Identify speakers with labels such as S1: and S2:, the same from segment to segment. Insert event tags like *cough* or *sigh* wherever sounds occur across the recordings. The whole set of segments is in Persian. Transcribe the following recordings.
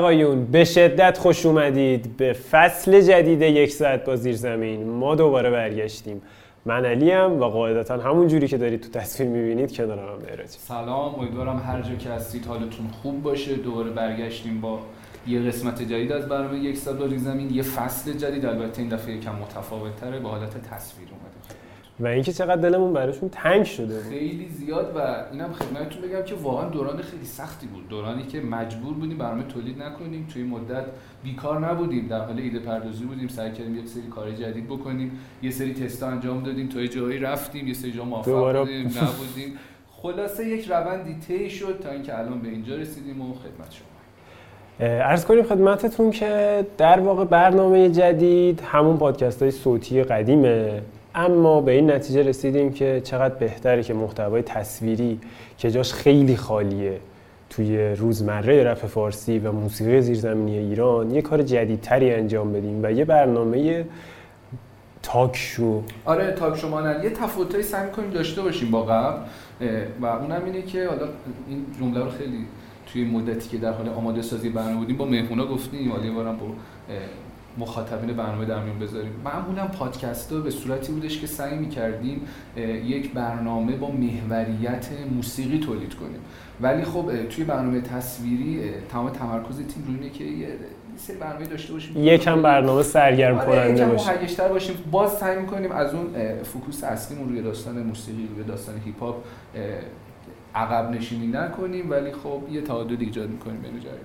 S1: آقایون به شدت خوش اومدید. به فصل جدید یک ساعت با زیر زمین ما دوباره برگشتیم. من علیم و قاعدتا همون جوری که دارید تو تصویر می‌بینید کنارم هم مهراج
S2: سلام امیدوارم هر جا که هستید حالتون خوب باشه. دوباره برگشتیم با یه قسمت جدید از برنامه یک ساعت با زیر زمین. یه فصل جدید البته این دفعه یکم متفاوت تره به حالت تصویر اومده
S1: و اینکه چقدر دلمون براشون تنگ شده بود.
S2: خیلی زیاد و اینم خدمتتون بگم که واقعا دوران خیلی سختی بود. دورانی که مجبور بودیم برنامه تولید نکنیم. توی مدت بیکار نبودیم. در حال ایده پردازی بودیم. سعی کردیم یه سری کار جدید بکنیم. یه سری تست انجام دادیم. توی جایی رفتیم. یه سری جا موفق. بودیم. *laughs* نبودیم. خلاصه یک روندی طی شد تا اینکه الان به اینجا رسیدیم و خدمت شما.
S1: ارز کنیم خدمتتون که در واقع برنامه جدید همون پادکست های صوتی قدیمه. اما به این نتیجه رسیدیم که چقدر بهتره که محتوای تصویری که جاش خیلی خالیه توی روزمره رپ فارسی و موسیقی زیرزمینی ایران یه کار جدیدتری انجام بدیم و یه برنامه تاک شو.
S2: آره تاک شما نه یه تفاوتایی سعی می‌کنیم داشته باشیم با قبل و اونم اینه که حالا این جمله رو خیلی توی مدتی که در حال آماده سازی برنامه بودیم با مهمونا گفتیم. حالا یه بارم با مخاطبین برنامه در میون بذاریم. معمولا پادکست به صورتی بودش که سعی می‌کردیم یک برنامه با محوریت موسیقی تولید کنیم. ولی خب توی برنامه تصویری تمام تمرکز تیم روی اینه که یه سری برنامه داشته باشیم.
S1: یکم برنامه سرگرم
S2: آره،
S1: کننده
S2: یکم
S1: باشه
S2: مهیج‌تر باشیم. باز سعی می‌کنیم از اون focus اصلیمون روی داستان موسیقی روی داستان هیپ هاپ عقب نشینی نکنیم. ولی خب یه تعادل ایجاد می‌کنیم بین جریان.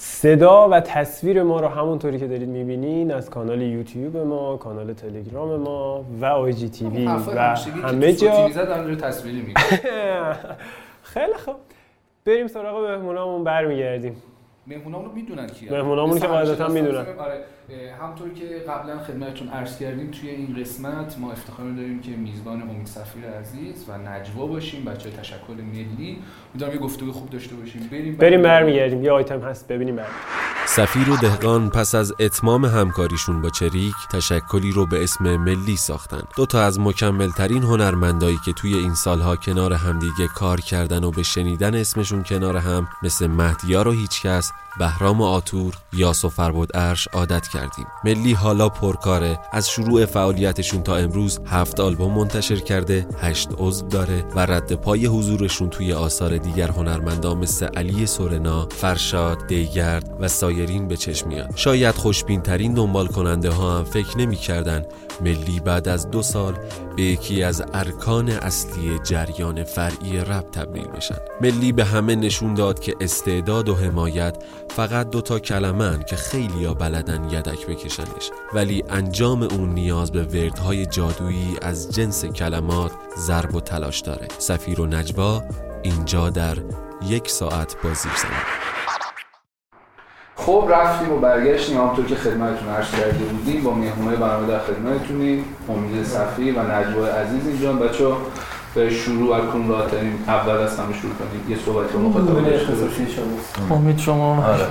S1: صدا و تصویر ما رو همونطوری که دارید می‌بینین از کانال یوتیوب ما کانال تلگرام ما و آی جی تیوی و همه جا.
S2: تصویری *laughs*
S1: خیلی خوب. بریم سراغ مهمونامون برمیگردیم.
S2: مهمونامون رو می‌دونن کی
S1: مهمونامون که قاعدتاً می‌دونن.
S2: همطور که قبلا خدمتتون عرض کردیم توی این قسمت ما افتخار داریم که میزبان امید سفیر عزیز و نجوا باشیم بچه تشکل ملی. می‌دونم یه گفتگو خوب داشته باشیم. بریم
S1: بریم. برمیگردیم. یه آیتم هست. ببینیم برمیگردیم
S3: سفیر و دهقان پس از اتمام همکاریشون با چریک تشکلی رو به اسم ملی ساختن. دو تا از مکملترین هنرمندایی که توی این سالها کنار همدیگه کار کردن و به شنیدن اسمشون کنار هم مثل مهدیار و هیچکس بهرام و آتور یاس و فربود ارش عادت کردیم. ملی حالا پرکاره. از شروع فعالیتشون تا امروز هفت آلبوم منتشر کرده هشت عضو داره و رد پای حضورشون توی آثار دیگر هنرمندان مثل علی سورنا، فرشاد، دیگرد و سایرین به چشم میاد. شاید خوشبین ترین دنبال کننده ها هم فکر نمی کردن ملی بعد از دو سال به یکی از ارکان اصلی جریان فرعی رپ تبدیل بشن. ملی به همه نشون داد که استعداد و حمایت فقط دوتا کلمن که خیلی ها بلدن یدک بکشنش. ولی انجام اون نیاز به وردهای جادویی از جنس کلمات ضرب و تلاش داره. سفیر و نجوا اینجا در یک ساعت بازی زنه
S2: خب رفتیم و برگشتیم. همونطور که خدمتتون عرض کرده بودیم با مهمونای برنامه در خدمتتونیم. امید صفی و نجوا عزیز اینجا. بچه به شروع الکن را ترین اول از همه شروع کنیم. یه صحبت با مخاطب
S4: امید شما.
S5: آره.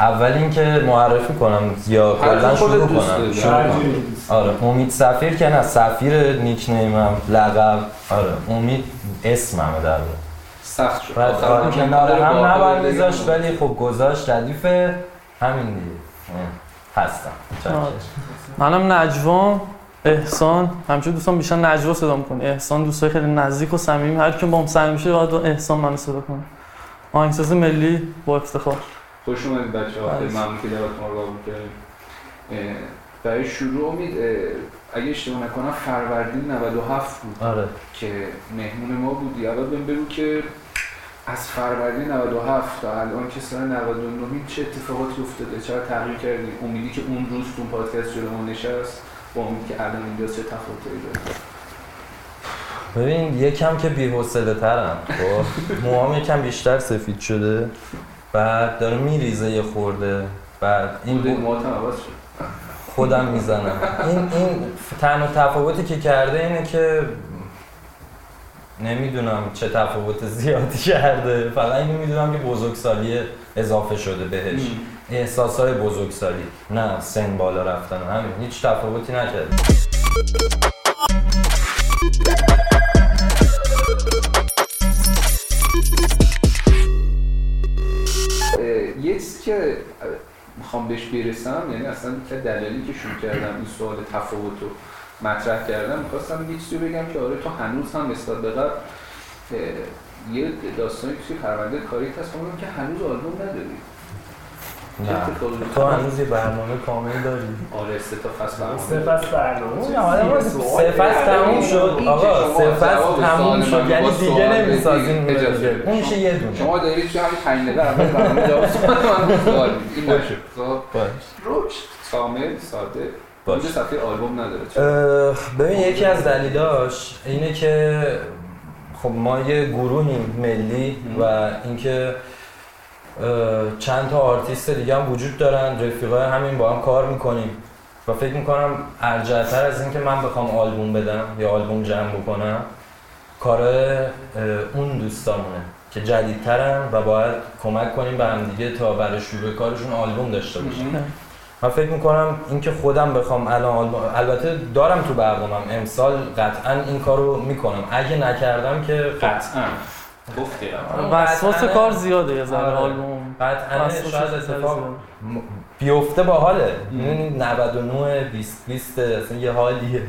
S5: اول اینکه معرفی کنم یا کلا شروع کنم. شروع آره. امید سفیر که نه سفیر نیکنیمم لقب. آره. امید اسممه در.
S2: سخت شد.
S5: آره کنار هم نباید. ولی خب گذاشت ردیفه همین دیگه. هستم.
S4: آره. منم نجوام احسان. همچون دوستان بیشتر نجوا صدا می‌کنه احسان دوستای خیلی نزدیک و صمیمی. هر کی با هم صمیمی میشه باید با احسان منو صدا کنه. آهنگساز ملی با افتخار.
S2: خوش اومدید بچه ها خیلی
S4: بله.
S2: ممنون که دعوت ما رو قبول کردید برای شروع امید اگه اشتباه نکنم فروردین 97 بود
S5: آره.
S2: که مهمون ما بودی. اول بهم بگو که از فروردین 97 تا الان که سال 99 چه اتفاقاتی افتاده. چرا تغییر کردی؟ امیدی که اون روز تو پادکست جلو ما نشست با امیدی که الان اینجا چه تفاوتایی داره؟
S5: ببین یکم که بی‌حوصله ترم خب؟ *laughs* موهام یکم بیشتر سفید شده. بعد داره میریزه یه خورده. بعد این
S2: موهات عوض شد.
S5: خودم می‌زنم. این این تنها تفاوتی که کرده اینه که نمی‌دونم چه تفاوت زیادی *laughs* کرده فقط اینو می‌دونم که بزرگسالی اضافه شده بهش. احساس های بزرگسالی. نه سن بالا رفتن. همین. هیچ تفاوتی نکرده
S2: یه که می‌خوام بهش برسم یعنی اصلا که دلیلی که شروع کردم این سوال تفاوت رو مطرح کردم. می‌خواستم یه چیزی بگم که آره تو هنوز هم نسبت به قبل یه داستانی توی پرونده کاری هست اونم که هنوز آلبوم نداری.
S5: نه. تو هنوز یه برنامه کامل داری.
S2: آره سه تا فصل برنامه.
S1: سه فصل برنامه.
S5: اون آدم سه فصل تموم شد. آقا سه فصل تموم شد. یعنی دیگه نمی‌سازیم دیگه. اون میشه یه دونه.
S2: شما دارید توی همین 5 دقیقه اول برنامه جواب من سوال این
S5: باشه.
S2: نشد خب.
S5: باش.
S2: روش کامل ساده.
S5: باش.
S2: اونجا صفحه آلبوم نداره.
S5: ببین یکی از دلیلاش اینه که خب ما یه گروهیم ملی و اینکه چند تا آرتیست دیگه هم وجود دارن رفیقای همین با هم کار می‌کنیم. و فکر می‌کنم ارجح‌تر از اینکه من بخوام آلبوم بدم یا آلبوم جمع بکنم کار اون دوستامونه که جدیدترن و باید کمک کنیم به هم دیگه تا برای شروع کارشون آلبوم داشته باشن. من فکر می‌کنم اینکه خودم بخوام الان آلبوم البته دارم تو برنامه‌ام. امسال قطعا این کارو می‌کنم. اگه نکردم که
S2: قطعا. گفتی
S4: وسواس
S5: قطعاً-
S4: کار زیاده یه ذره
S5: آره.
S4: آلبوم.
S5: قطعا شاید اتفاق بیفته باحاله. این 99 20 20 اصلا یه حالیه.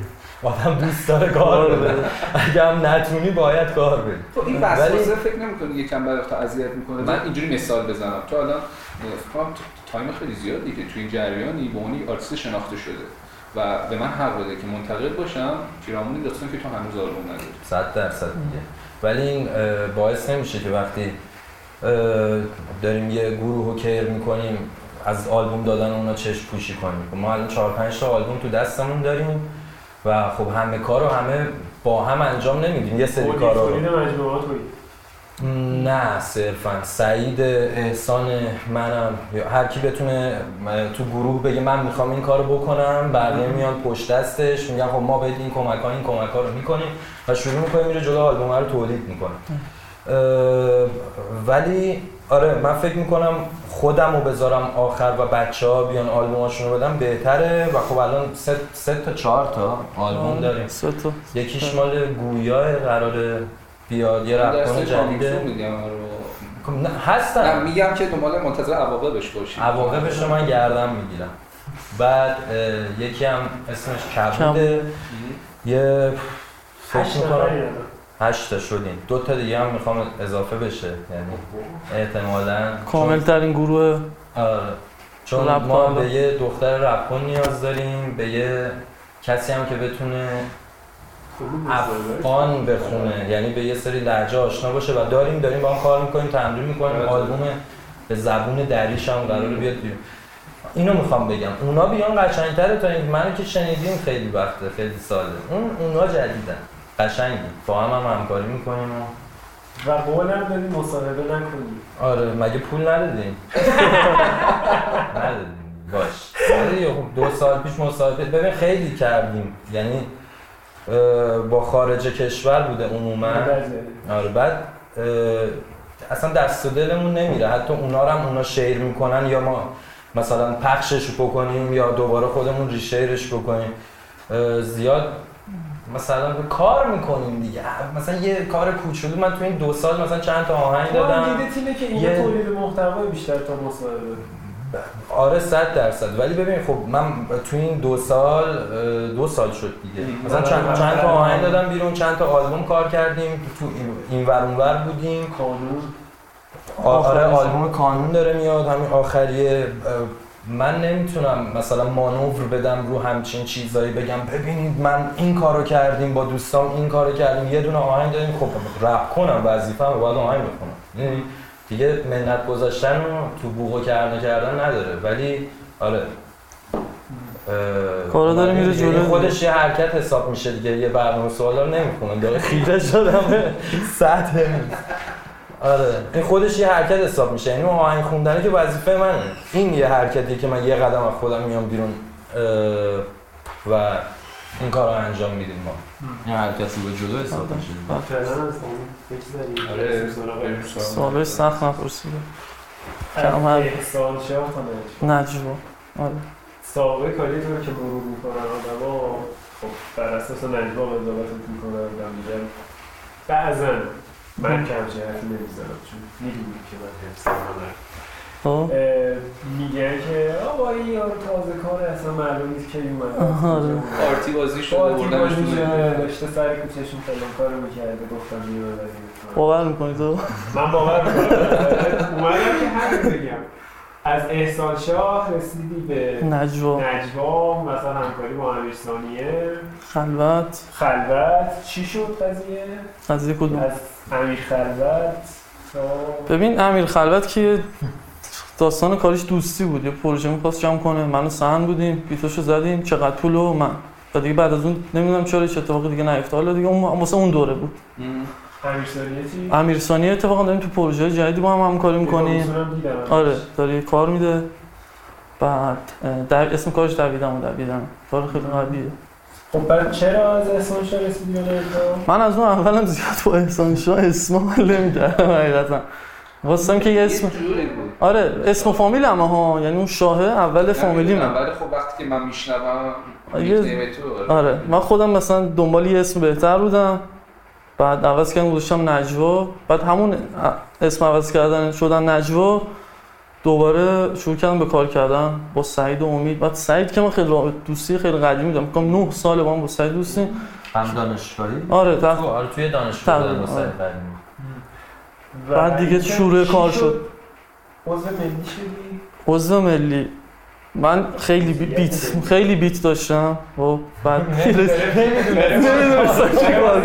S5: آدم دوست داره کار
S4: آره.
S5: بده. اگه هم نتونی باید کار بدی
S2: تو این
S5: ولی-
S2: وسواسه فکر نمی‌کنی یکم برای تو اذیت می‌کنه؟ من اینجوری مثال بزنم. تو الان time خیلی زیادی که تو این جریانی به عنوان آرتیست شناخته شده. و به من حق بده که منتقد باشم پیرامون داستان که تو هنوز آلبوم نداری.
S5: 100 درصد دیگه ولی این باعث نمیشه که وقتی داریم یه گروه رو carry می‌کنیم از آلبوم دادن اونا چشم پوشی کنیم. خب ما الان 4 5 تا آلبوم تو دستمون داریم و خب همه کار رو همه با هم انجام نمیدیم. یه سری کار رو.
S1: تولید مجموعات توی
S5: نه صرفا. سعید احسان منم. هر کی بتونه تو گروه بگه من می‌خوام این کارو بکنم بقیه میان پشت دستش میگن خب ما بهت این کمک ها این کمک ها رو می‌کنیم و شروع می‌کنیم میره جلو آلبوم رو تولید می‌کنیم ولی آره من فکر می‌کنم خودم رو بذارم آخر و بچه ها بیان آلبوماشون رو بدم بهتره و خب الان سه, سه تا چهار تا آلبوم داریم.
S4: سه تا.
S5: یکیش مال گویا قراره بیاد یه
S2: میگم رو.
S5: خب نه
S2: نه
S5: هستن
S2: میگم که دنبال منتظر عواقبش باشی.
S5: عواقبش رو من گردن می‌گیرم. بعد یکی هم اسمش کبوده. یه فکر
S1: هشت
S5: هشت تا شدیم. دو تا دیگه هم می‌خوام اضافه بشه. یعنی احتمالا
S4: کامل ترین گروه
S5: آره. چون ما. به یه دختر رپکن نیاز داریم. به یه کسی هم که بتونه افغان بخونه یعنی به یه سری لهجه آشنا باشه و داریم داریم با هم کار می‌کنیم تمرین می‌کنیم. آلبوم به زبون دریش هم قرار بیاد بیرون اینو می‌خوام بگم. اونا بیان قشنگتره تا این منو که شنیدیم خیلی وقته خیلی ساله اون اونا جدیدن. قشنگی. با هم هم همکاری می‌کنیم و
S1: و قولم دادی مصاحبه نکنی
S5: آره مگه پول ندادیم *laughs* ندادیم باش. آره خب دو سال پیش مصاحبه ببین خیلی کردیم. یعنی با خارج کشور بوده عموما. آره بعد اصلا دست و دلمون نمیره. حتی اونا رو هم اونا شیر می‌کنن یا ما مثلا پخشش بکنیم یا دوباره خودمون ریشیرش بکنیم. زیاد مثلا کار می‌کنیم دیگه. مثلا یه کار کوچولو من تو این دو سال مثلا چند تا آهنگ دادم.
S1: دیده اینه که
S5: یه-
S1: اینجا تولید محتوای بیشتر تا مصاحبه
S5: آره صد درصد. ولی ببین خب من تو این دو سال دو سال شد دیگه. مثلا چند, چند تا آهنگ دادم بیرون چند تا آلبوم کار کردیم تو این- ور ور بودیم.
S1: قانون
S5: آره. آلبوم کانون داره میاد همین آخریه. من نمی‌تونم مثلا مانور بدم رو همچین چیزایی بگم ببینید من این کارو کردیم با دوستام این کارو کردیم. یه دونه آهنگ داریم خب رپ کنم وظیفه باید آهنگ بخونم. یعنی دیگه منت گذاشتن و تو بوق کردن کردن نداره. ولی آره.
S4: کارا داره میره
S5: دیگه
S4: جلو.
S5: خودش یه حرکت حساب میشه دیگه. یه برنامه سوالا رو نمی‌خونم داره *laughs* خیره شدم. سطح. آره. این خودش یه حرکت حساب میشه. یعنی آهنگ خوندنه که وظیفه منه. این یه حرکتیه که من یه قدم از خودم میام بیرون. و این کار رو انجام میدیم ما. این حرکتی به جلو حساب میشه
S1: فعلا از اون فکر داریم.
S2: آره
S4: سوالای سخت نپرسیده کم هم.
S1: احسان شاه خانه
S4: نجوا آره.
S1: سابقه کاری تو که مرور می‌کنن آدما خب بر اساس نجوا قضاوت می‌کنن و میگن بعضا من کم حرفی نمی‌زنم چون می‌دونی که من حفظ ندارم
S4: خب
S1: میگه که آقا این یارو تازه کار اصلا معلوم نیست کی. کجا اومده.
S2: پارتی بازی شده بردنش زندگی.
S1: شده، داشته سر کوچهشون فلان کارو می‌کرده گفتم میاد
S4: باور می‌کنی تو؟
S1: من باور می‌کنم. اومدم که همین بگم. از احسان شاه رسیدی به
S4: نجوا.
S1: نجوا مثلا همکاری با امیر ثانیه.
S4: خلوت.
S1: خلوت. چی شد قضیه؟
S4: قضیه کدوم؟
S1: از امیر خلوت
S4: ببین امیر خلوت که داستان کارش دوستی بود. یه پروژه می‌خواست جمع کنه. من و سهن بودیم. بیتاشو زدیم. چقدر پول و من. و دیگه بعد از اون نمی‌دونم چرا هیچ اتفاقی دیگه نیفتاد. حالا دیگه اون واسه اون دوره بود.
S2: م.
S1: امیر ثانیه چی؟
S4: امیر ثانی اتفاقا داریم تو پروژه جدیدی با هم همکاری می‌کنیم. آره داره یه کار میده. بعد در اسم کارش دویدم و دویدم. کار خیلی قویه.
S1: خب بعد چرا از احسان شاه رسیدی
S4: من از اون اولم زیاد با احسان شاه اسم حال *laughs* نمی‌کردم حقیقتا. خواستم که یه اسم
S2: یه جوری بود.
S4: آره اسم و فامیل هم ها یعنی اون شاه اول فامیلی من.
S2: ولی خب وقتی که من میشنوم نیکنیم تو
S4: آره. من خودم مثلا دنبال یه اسم بهتر بودم. بعد عوض کردم گذاشتم نجوا. بعد همون اسم عوض کردن شدن نجوا دوباره شروع کردم به کار کردن با سعید و امید. بعد سعید که من خیلی دوستی خیلی قدیمی دارم. میگم 9 سال با هم با سعید دوستیم
S5: هم دانشگاهی؟
S4: آره
S5: تو آره توی دانشگاه
S4: تقریبا،
S5: دارم
S4: آره.
S5: سعی کردیم.
S1: و
S4: بعد دیگه شروع کار شد.
S1: عضو ملی شدی؟
S4: عضو ملی. من خیلی بی- بیت خیلی بیت داشتم. و بعد نمی‌دونستم چی کار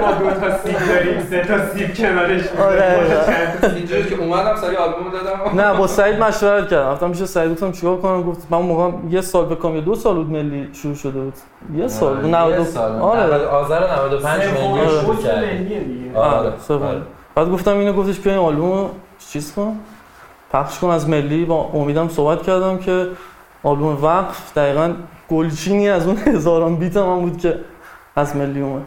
S1: ما دو تا سیب داریم. سه تا سیب کنارش.
S4: آره،. آره.
S2: اینجوری که اومدم سری آلبوم دادم.
S4: نه با سعید مشورت کردم. رفتم پیش سعید گفتم چیکار کنم؟ گفت من موقع یه سال بکنم یا دو سال بود ملی شروع شده بود. یه سال
S5: آره، یه
S4: 90
S5: سال.
S4: آره.
S5: 90 آذر 95
S1: سوم
S5: ملی رو شروع
S1: دیگه.
S5: آره.
S4: آره. بعد گفتم اینو گفتش بیا این آلبومو چیز کن. پخش کن از ملی. با امیدم صحبت کردم که آلبوم وقف دقیقا گلچینی از اون *laughs* هزاران بیت هم بود که از ملی اومد.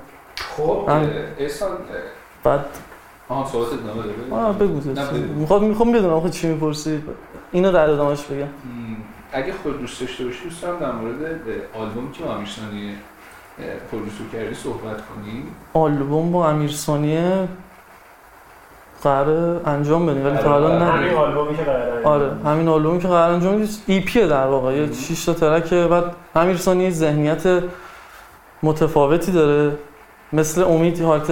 S2: خب
S4: هم.
S2: احسان
S4: بعد
S2: آها صحبت ادامه
S4: آه بگو. می‌خوام می‌خوام بدونم آخه چی می‌پرسی. اینو در ادامهش بگم.
S2: اگه خود دوست داشته باشی دوست دارم در مورد آلبومی که با امیرسانی پرودوسر کردی صحبت کنی.
S4: آلبوم با امیر ثانیه قرار انجام بدیم ولی تا
S2: آره،
S4: الان
S2: آره.
S1: همین آلبومی که قراره
S4: آره همین آلبومی که قرار انجام بدیم. ای پیه در واقع یه 6 تا ترک. بعد امیر ثانیه ذهنیت متفاوتی داره. مثل امید حالت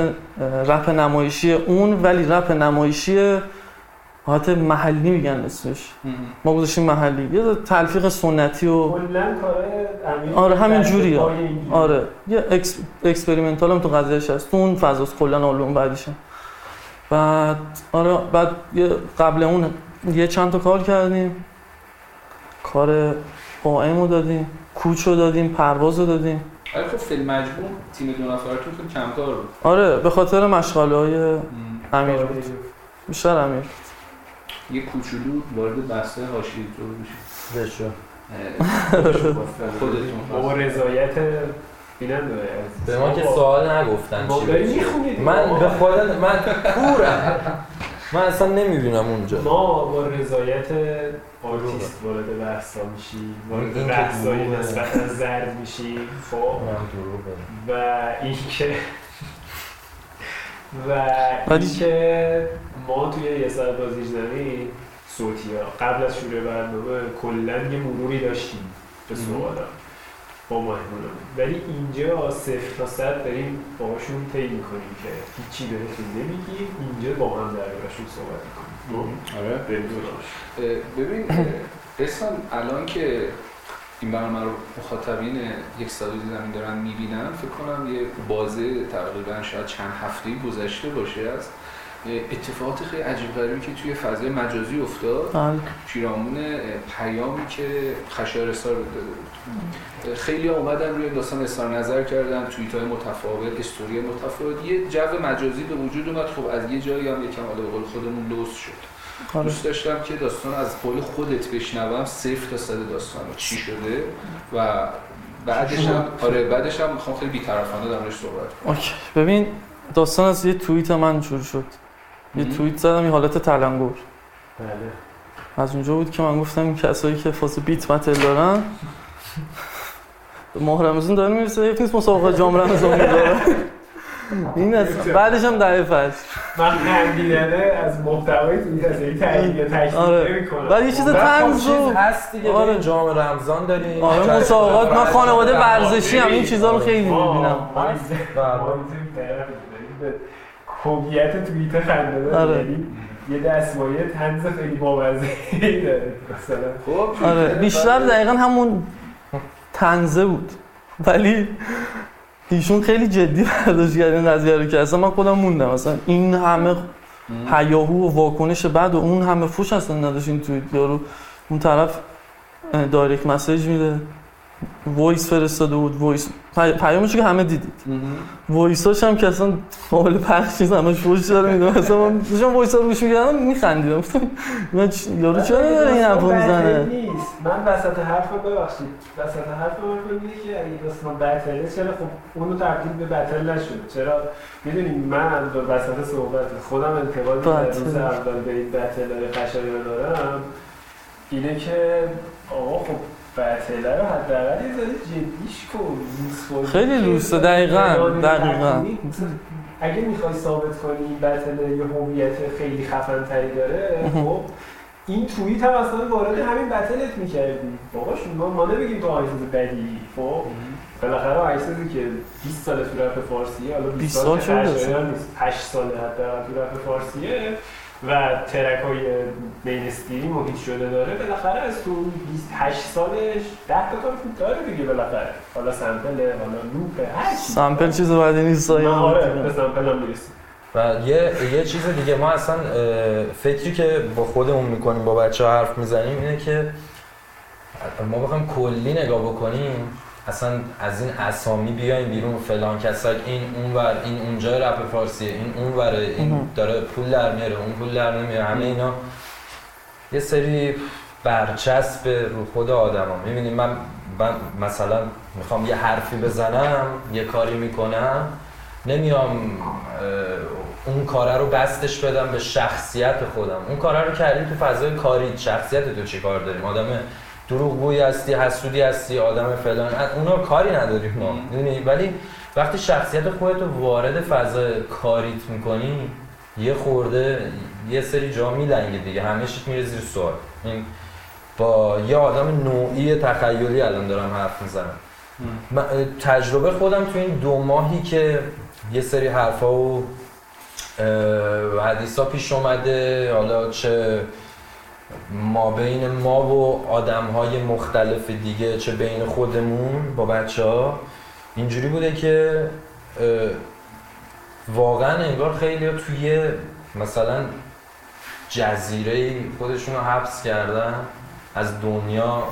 S4: رپ نمایشی اون ولی رپ نمایشی حالت محلی میگن اسمش. ما گذاشتیم محلی. یه تلفیق سنتی و آره، همین جوریه. آره. یه ex... experimental هم تو قضیهش هست. تو اون فضاست. کلا آلبوم بعدیشم بعد آره بعد یه قبل اون یه چند تا کار کردیم. کار قائم رو دادیم کوچ رو دادیم پرواز رو دادیم.
S2: ولی خب فیلم مجموع تیم دو نفرتون خیلی کم‌کار بود.
S4: آره به خاطر مشغله های. امیر. بود بیشتر امیر.
S2: یه کوچولو وارد بحث حاشیه تو بشید
S5: بشو.
S2: اه، *laughs* خودتون.
S1: بابا رضایت.
S5: به ما که سوال نگفتن چی من به خدا من کورم. من اصلا نمی‌بینم اونجا.
S1: ما با رضایت آرتیست وارد بحثا میشی وارد بحثای. نسبتا زرد میشی خب. و اینکه و اینکه ما توی یه ساعت بازی زمین صوتی ها قبل از شروع برنامه کلا یه مروری داشتیم به سوالا با مهمونمون ولی اینجا صفر تا صد داریم باهاشون طی می‌کنیم که هیچی بهتون نمیگیم اینجا با هم دربارشون صحبت می‌کنیم.
S2: آره. ببین احسان الان که این برنامه رو مخاطبین یک سالی زمین دارن می‌بینن فکر کنم یه بازه تقریبا شاید چند هفته‌ای گذشته باشه از اه، اتفاقات خیلی عجیب غریبی که توی فضای مجازی افتاد.
S4: بله.
S2: پیرامون پیامی که خشایار رو داده بود. خیلی ها اومدن روی داستان اظهار نظر کردن توییت های متفاوت استوری متفاوت. یه جو مجازی به وجود اومد. خب از یه جایی هم یکم حالا به قول خودمون لوس شد.
S4: آره.
S2: دوست داشتم که داستان از قول خودت بشنوم صفر تا صد داستان. چی شده؟ و بعدش هم آره بعدش هم می‌خوام خیلی بی‌طرفانه در صحبت کنم.
S4: ببین داستان از یه توییت من شروع شد. یه. توییت زدم یه حالت تلنگر
S1: بله.
S4: از اونجا بود که من گفتم این کسایی که فاز بیت بتل دارن ماه رمزون داره می‌رسه یک نیست مسابقه جام رمزون داره. این از بعدش هم دعیه فجر
S1: من خندیدنه از محتوای توی از این تحلیل تشکیل
S4: آره. بعد یه چیز
S5: و خب
S4: طنز
S5: چیز
S4: و
S5: هست دیگه
S4: آره.
S5: آره. جام رمضان داریم.
S4: آره مسابقات. من خانواده. ورزشی هم این چیزا رو خیلی
S1: ما-
S4: می‌بینم.
S5: بله.
S1: هویت توییت خنده
S4: آره.
S1: یعنی یه دستمایه تنز خیلی بامزه داره. مثلا.
S2: خب
S4: آره. بیشتر دقیقا همون تنزه بود. ولی ایشون خیلی جدی برداشت کرد این قضیه رو که اصلا من خودم موندم. اصلا این همه هیاهو و واکنش بعد و اون همه فوش اصلا نداشت این توییت یارو. اون طرف direct message میده. وایس فرستاده بود وایس. پی... پیامشو که همه دیدید. voice اش هم که اصلا قابل پخش نیست همش فوش داره میده. مثلا من داشتم voice ا رو گوش می‌کردم میخندیدم. *laughs* من یارو چرا داره این حرفو می‌زنه؟
S1: نیست. من وسط حرف ببخشید. وسط حرف من اینه که اگه داستان battle ه چرا خب اونو تبدیل به battle نشد؟ چرا؟ می‌دونی من به وسط صحبت خودم انتقادی در روز. اول به این بتل قشنگ دارم. اینه که آقا خب بتله رو حداقل یه ذره جدیش کن.
S4: خیلی لوسه، دقیقاً، دقیقاً.
S1: اگه می‌خوای ثابت کنی این بتل یه هویت خیلی خفن تری داره خب این توییت هم اصلا وارد همین بتلت می‌کردی. باباش ما, ما نمیگیم تو آیسوز بدی خب. بالاخره آیسوزی که 20 سال تو رپ فارسیه حالا 20
S4: 20
S1: سال
S4: سال.
S1: نیست 8 سال حداقل تو رپ فارسیه. و track های mainstream و hit شده داره بالاخره از تو 28 سالش 10 تا کار خوب داره دیگه بالاخره. حالا sample ه حالا loop ه هر چی.
S4: sample چیز بعدی نیست
S1: من آره به sample هم می‌رسیم.
S5: و یه یه چیز دیگه ما اصلا فکری که با خودمون می‌کنیم با بچه ها حرف می‌زنیم اینه که ما بخوایم کلی نگاه بکنیم اصلا از این اسامی بیایم بیرون فلان کسک این اونور این اونجا رپ فارسیه این اونوره این
S4: مهم.
S5: داره پول در میاره اون پول در نمیاره همه اینا. یه سری برچسب رو خود آدم ها می‌بینیم من, من مثلا می‌خوام یه حرفی بزنم یه کاری می‌کنم نمیام اون کاره رو بستش بدم به شخصیت خودم. اون کاره رو کردی تو فضای کاری شخصیت تو چی کار داریم؟ آدم دروغگویی هستی حسودی هستی آدم فلان. اونا کاری نداریم ما. می‌دونی؟ ولی وقتی شخصیت خودت رو وارد فضای کاریت می‌کنی یه خورده یه سری جا میلنگه دیگه. همه چیت میره زیر سوال. این با یه آدم نوعی تخیلی الان دارم حرف می‌زنم. تجربه خودم تو این دو ماهی که یه سری حرفا و حدیثا پیش اومده حالا چه ما بین ما و آدم های مختلف دیگه چه بین خودمون با بچه ها اینجوری بوده که واقعا انگار خیلی توی مثلا جزیره خودشون رو حبس کردن از دنیا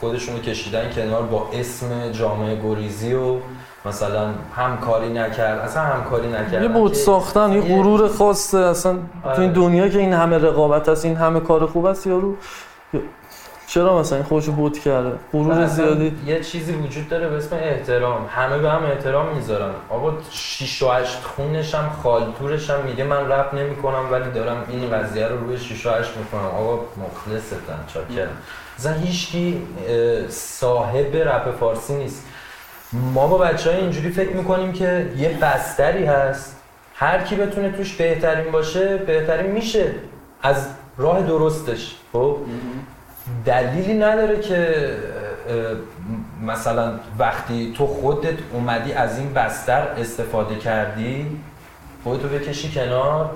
S5: خودشون رو کشیدن کنار با اسم جامعه گریزی و مثلا همکاری نکرد اصلا همکاری نکردن
S4: یه بود ساختن یه غرور خاصه اصلا تو
S5: آره.
S4: این دنیا که این همه رقابت هست این همه کار خوب هست یارو. چرا مثلا این خودشو بود کرده؟ غرور زیادی.
S5: یه چیزی وجود داره به اسم احترام. همه به هم احترام می‌ذارن. آقا 6 و 8 خونش هم خالتورش هم میگه من رپ نمی‌کنم ولی دارم این قضیه رو روی 6 و 8 می‌کنم. آقا مخلصتن چاکرم. مثلا هیچکی صاحب رپ فارسی نیست. ما با بچه های اینجوری فکر می‌کنیم که یه بستری هست. هر کی بتونه توش بهترین باشه بهترین میشه. از راه درستش خب؟ دلیلی نداره که مثلا وقتی تو خودت اومدی از این بستر استفاده کردی خودتو بکشی کنار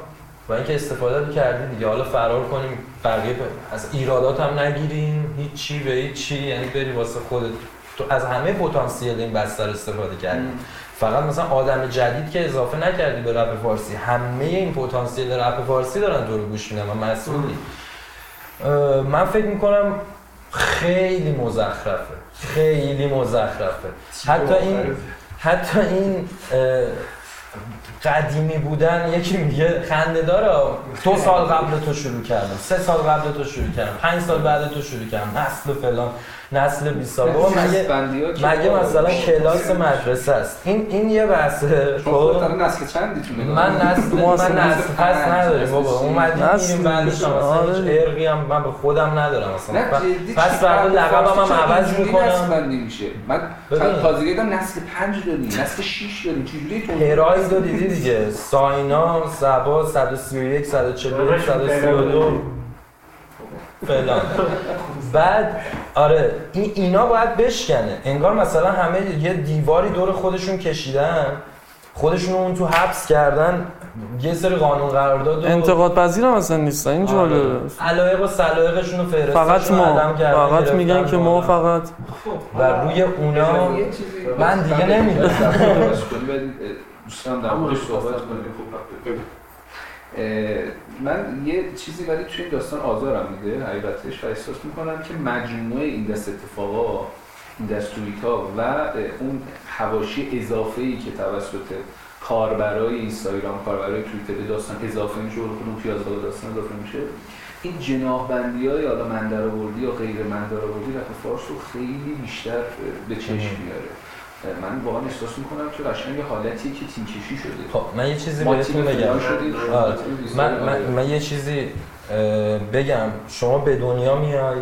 S5: و اینکه استفاده کردی دیگه. حالا فرار کنیم بقیه از ایرادات هم نگیریم. هیچی به هیچی یعنی بری واسه خودت. تو از همه پتانسیل این بستر استفاده کردی. فقط مثلا آدم جدید که اضافه نکردی به رپ فارسی همه این پتانسیل رپ فارسی دارن تو رو گوش میدن و مسئولی. من فکر می‌کنم خیلی مزخرفه. خیلی مزخرفه. حتی این حتی این قدیمی بودن یکی میگه خنده داره. دو سال قبل تو شروع کردم سه سال قبل تو شروع کردم پنج سال بعد تو شروع کردم نسل فلان. نسل 20 سال بابا مگه مگه مثلا کلاس مدرسه است؟ این این یه بحثه.
S2: شما
S5: خب؟
S2: نسل چندیتونه؟
S5: من نسل من
S4: اصلا
S5: نسل پس نداریم بابا. اومدیم میریم بعدش هم مثلا
S4: آره.
S5: ارقی هم من به خودم ندارم مثلا
S2: جدی
S5: پس فردا لقبم هم عوض
S2: اینجوری نسل
S5: می‌کنم
S2: بندی میشه؟ من تازگی دیدم نسل پنج داریم نسل 6 داریم چجوری تو
S5: پرایز رو دیدی دیگه. ساینا سبا 131 141 132 فلان. بعد آره این اینا باید بشکنه. انگار مثلا همه یه دیواری دور خودشون کشیدن. خودشون اون تو حبس کردن. یه سری قانون قرارداد و
S4: انتقاد پذیر هم اصلا نیستن این
S5: آره.
S4: جالبه.
S5: علایق و سلایقشون رو فهرستشون
S4: فقط ما. فقط میگن که ما. فقط
S5: و روی اونا من دیگه نمی‌دونم. *laughs*
S2: دوستان در صحبت کنیم. خب من یه چیزی ولی توی این داستان آزارم میده حقیقتش و احساس می‌کنم که مجموعه این دست اتفاقا این دست ها و اون حواشی اضافه ای که توسط کاربرای اینستاگرام کاربرای توییتر به داستان اضافه میشه و خودمون پیازدار داستان اضافه میشه. این جناح بندی های حالا من در آوردی یا غیر من در آوردی فارس رو خیلی بیشتر به چشم میاره. من واقعا احساس می‌کنم که قشنگ یه حالتیه که تیم کشی شده.
S5: خب من یه چیزی بهتون بگم. آره. من, من, من یه چیزی بگم. شما به دنیا میای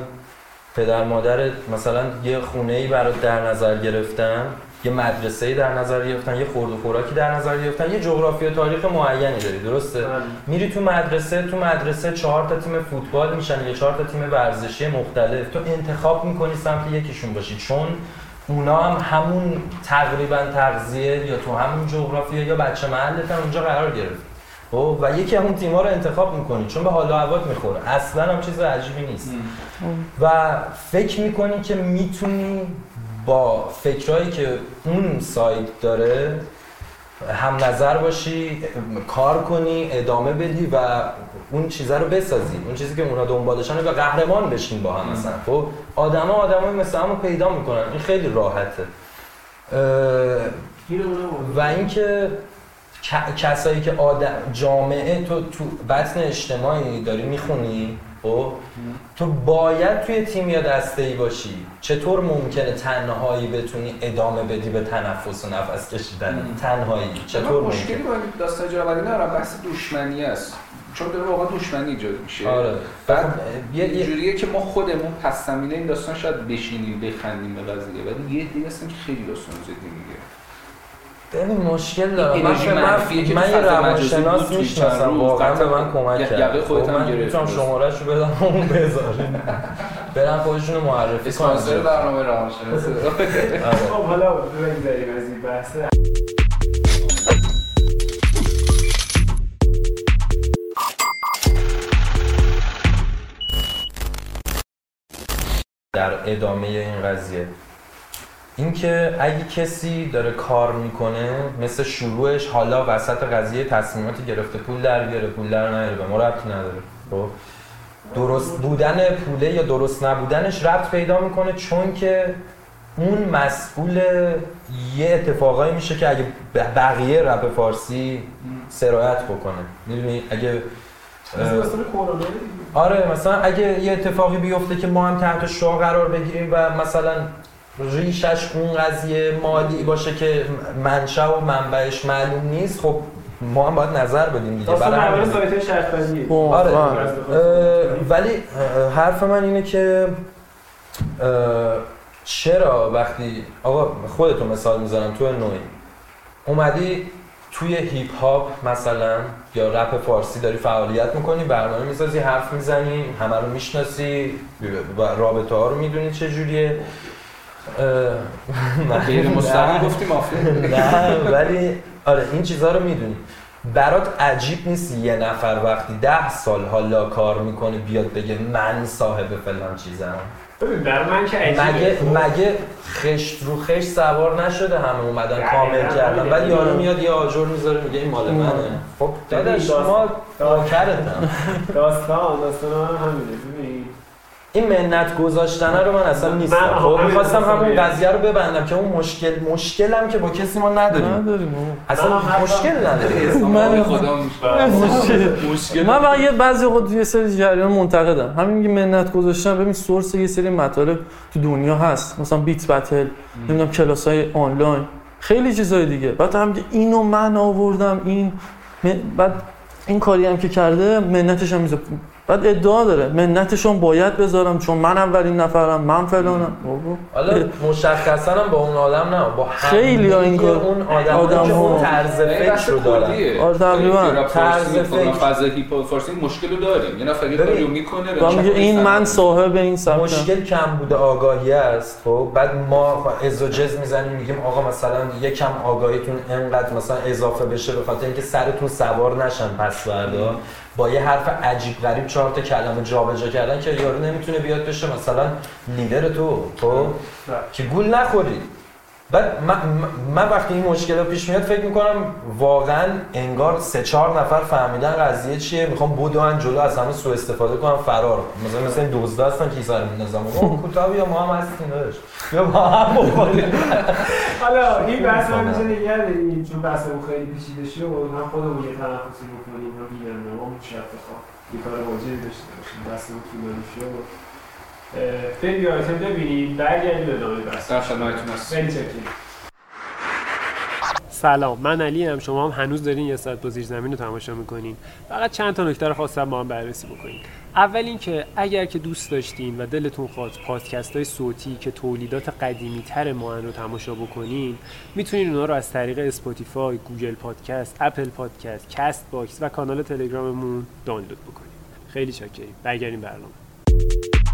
S5: پدر مادرت مثلا یه خونه ای برات در نظر گرفتن یه مدرسه ای در نظر گرفتن یه خورد و خوراکی در نظر گرفتن یه جغرافی و تاریخ معینی داری درسته؟ میری تو مدرسه تو مدرسه چهار تا تیم فوتبال میشن یا چهار تا تیم ورزشی مختلف. تو انتخاب می‌کنی سمت یکیشون باشی. چون اونا هم همون تقریبا تغذیه یا تو همون جغرافیا یا بچه محلت هم اونجا قرار گرفت. خب و یکی همون تیما رو انتخاب می‌کنی چون به حال و هوات می‌خوره. اصلا هم چیز عجیبی نیست. و فکر می‌کنی که می‌تونی با فکرهایی که اون سایت داره هم نظر باشی کار کنی ادامه بدی و اون چیزه رو بسازی. اون چیزی که اونا دنبالشن و قهرمان بشین با هم مثلا خب؟ آدما آدمای مثل همو پیدا می‌کنن. این خیلی راحته. و اینکه کسایی که آدم جامعه تو تو بطن اجتماعی داری می‌خونی خب؟ تو باید توی تیم یا دسته ای باشی. چطور ممکنه تنهایی بتونی ادامه بدی به تنفس و نفس کشیدن. تنهایی. چطور
S2: من مشکلی
S5: ممکنه؟
S2: با داستان جنابالی ندارم. بحث دشمنی است. چون داره واقعا دشمنی ایجاد میشه.
S5: آره.
S2: بعد
S5: خب، یه- یه-
S2: اینجوریه که ما خودمون پس زمینه این داستان شاید بشینیم بخندیم به قضیه. ولی یه دیگه هستن که خیلی داستان جدی میگه
S5: ببین مشکل دارم من, من, من یه روانشناس می‌شناسم واقعا به من کمک
S2: یه-
S5: کرد.
S2: یقه خودت
S5: خب،
S2: هم
S5: من
S2: گرفت.
S5: می‌تونم شمارهش رو بدم اون بذاریم برم خودشونو معرفی
S2: اسپانسر
S5: کنم
S2: برنامه روانشناسی.
S5: آره.
S1: خب حالا بگذاریم از این بحث
S5: در ادامه این قضیه. اینکه اگه کسی داره کار می‌کنه مثل شروعش حالا وسط قضیه تصمیماتی گرفته پول در بیاره پول در نیاره به ما ربطی نداره. خب؟ درست بودن پوله یا درست نبودنش ربط پیدا می‌کنه چون که اون مسئول یه اتفاقایی میشه که اگه بقیه رپ فارسی سرایت بکنه. می‌دونی؟ اگه آره مثلا اگه یه اتفاقی بیفته که ما هم تحت شعا قرار بگیریم و مثلا ریشش اون قضیه مالی باشه که منشأ و منبعش معلوم نیست خب ما هم باید نظر بدیم دیگه. برای
S1: سایت
S5: آره. اه، ولی اه، حرف من اینه که چرا وقتی آقا خودتون مثال می‌زنم تو نوعی. اومدی توی هیپ هاپ مثلا یا رپ فارسی داری فعالیت می‌کنی برنامه می‌سازی حرف می‌زنی همه رو می‌شناسی رابطه ها رو می‌دونی چه جوریه.
S2: غیر مستقیم گفتی مافیا
S5: نه ولی آره این چیزها رو می‌دونی. برات عجیب نیست یه نفر وقتی ده سال حالا کار می‌کنه بیاد بگه من صاحب فلان چیزم.
S1: ببین برای من که
S5: مگه. مگه خشت رو خشت سوار نشده همه اومدن کامل کردن. بعد یارو میاد یه آجر می‌ذاره میگه این مال منه. خب داداش
S1: داستان-
S5: ما نوکرتم.
S1: داستان داستان همینه ببین
S5: این منت گذاشتن رو من اصلا نیستم.
S1: من-
S5: خب می‌خواستم همون. قضیه رو ببندم که اون مشکل مشکلم که با کسی ما نداریم.
S4: نداریم
S5: اصلا مشکل نداریم.
S4: من-
S2: خدا
S4: مشکل
S2: مشکل.
S4: من فقط یه بعضی وقت یه سری جریان منتقدم. همین که منت گذاشتن. ببین سورس یه سری مطالب تو دنیا هست. مثلا بیت بتل نمی‌دونم کلاس های آنلاین. خیلی چیزای دیگه. بعد هم که اینو من آوردم این بعد این کاری هم که کرده منتش هم می‌ذاره. بعد ادعا داره. منتشون باید بذارم چون من اولین نفرم من فلانم.
S5: حالا مشخصا هم با اون آدم نه با
S4: خیلی این کار-
S5: اون آدم,
S4: آدم
S5: که اون. طرز فکر رو دارن.
S4: آره، تقریبا.
S5: طرز فکر.
S2: فاز هیپ هاپ فارسی مشکل رو داریم. یه نفر یه می‌کنه
S4: میگه این من صاحب این سبکم
S5: مشکل کم بوده آگاهی است. خب بعد ما ازوجز می‌زنیم میگیم آقا مثلا یکم آگاهیتون انقدر مثلا اضافه بشه به خاطر اینکه سرتون سوار نشن پس فردا. با یه حرف عجیب غریب چهار تا کلمه جابجا کردن که یارو نمی‌تونه بیاد بشه. مثلا لیدر تو خب؟ که گول نخوری. بعد من, من وقتی این مشکل پیش میاد فکر می‌کنم واقعا انگار سه چهار نفر فهمیدن قضیه چیه. می‌خوام بدون جلو از همه سوء استفاده کنم فرار. مثلا مثلا این دزدا هستن که سر میندازن او کوتاه بیا ما هم هستیم داداش. بیا با هم بخوریم
S1: حالا این بحث. هم میشه نگه داریم چون بحثمون خیلی پیچیده شد هم خودمون یه تنفسی بکنیم و بیان ما اون بخواه یه کار واجبی داشته باشیم. بحثمون طولانی شد یه آیتم ببینیم برگردیم به ادامه بحث.
S2: در شنایتون هست.
S1: خیلی چاکریم. سلام من علی‌ام شما هم هنوز دارین یه ساعت با زیر زمین رو تماشا می‌کنین. فقط چند تا نکته رو خواستم با هم بررسی بکنیم. اول اینکه اگر که دوست داشتین و دلتون خواست پادکست های صوتی که تولیدات قدیمی تر ما رو تماشا بکنین می‌تونین اونا رو از طریق اسپاتیفای، گوگل پادکست، اپل پادکست، کست باکس و کانال تلگراممون دانلود بکنین. خیلی چاکریم برگردیم برنامه.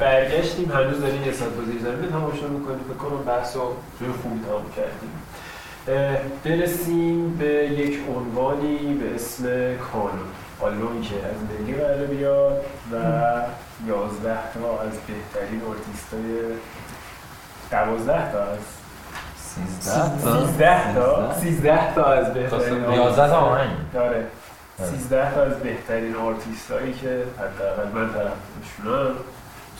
S1: برگشتیم هنوز داریم یه ساعت با زیر زمین تماشا می‌کنیم. فکر کنم بحث رو روی خوبی تمام کردیم. برسیم به یک عنوانی به اسم کانون. آلبومی که از ملی قراره بیاد و یازده تا از بهترین آرتیست های دوازده تا از سیزده تا؟ سیزده تا؟ از بهترین
S5: یازده تا آهنگ.
S1: داره 13 تا از بهترین آرتیست هایی که حداقل من طرفشونم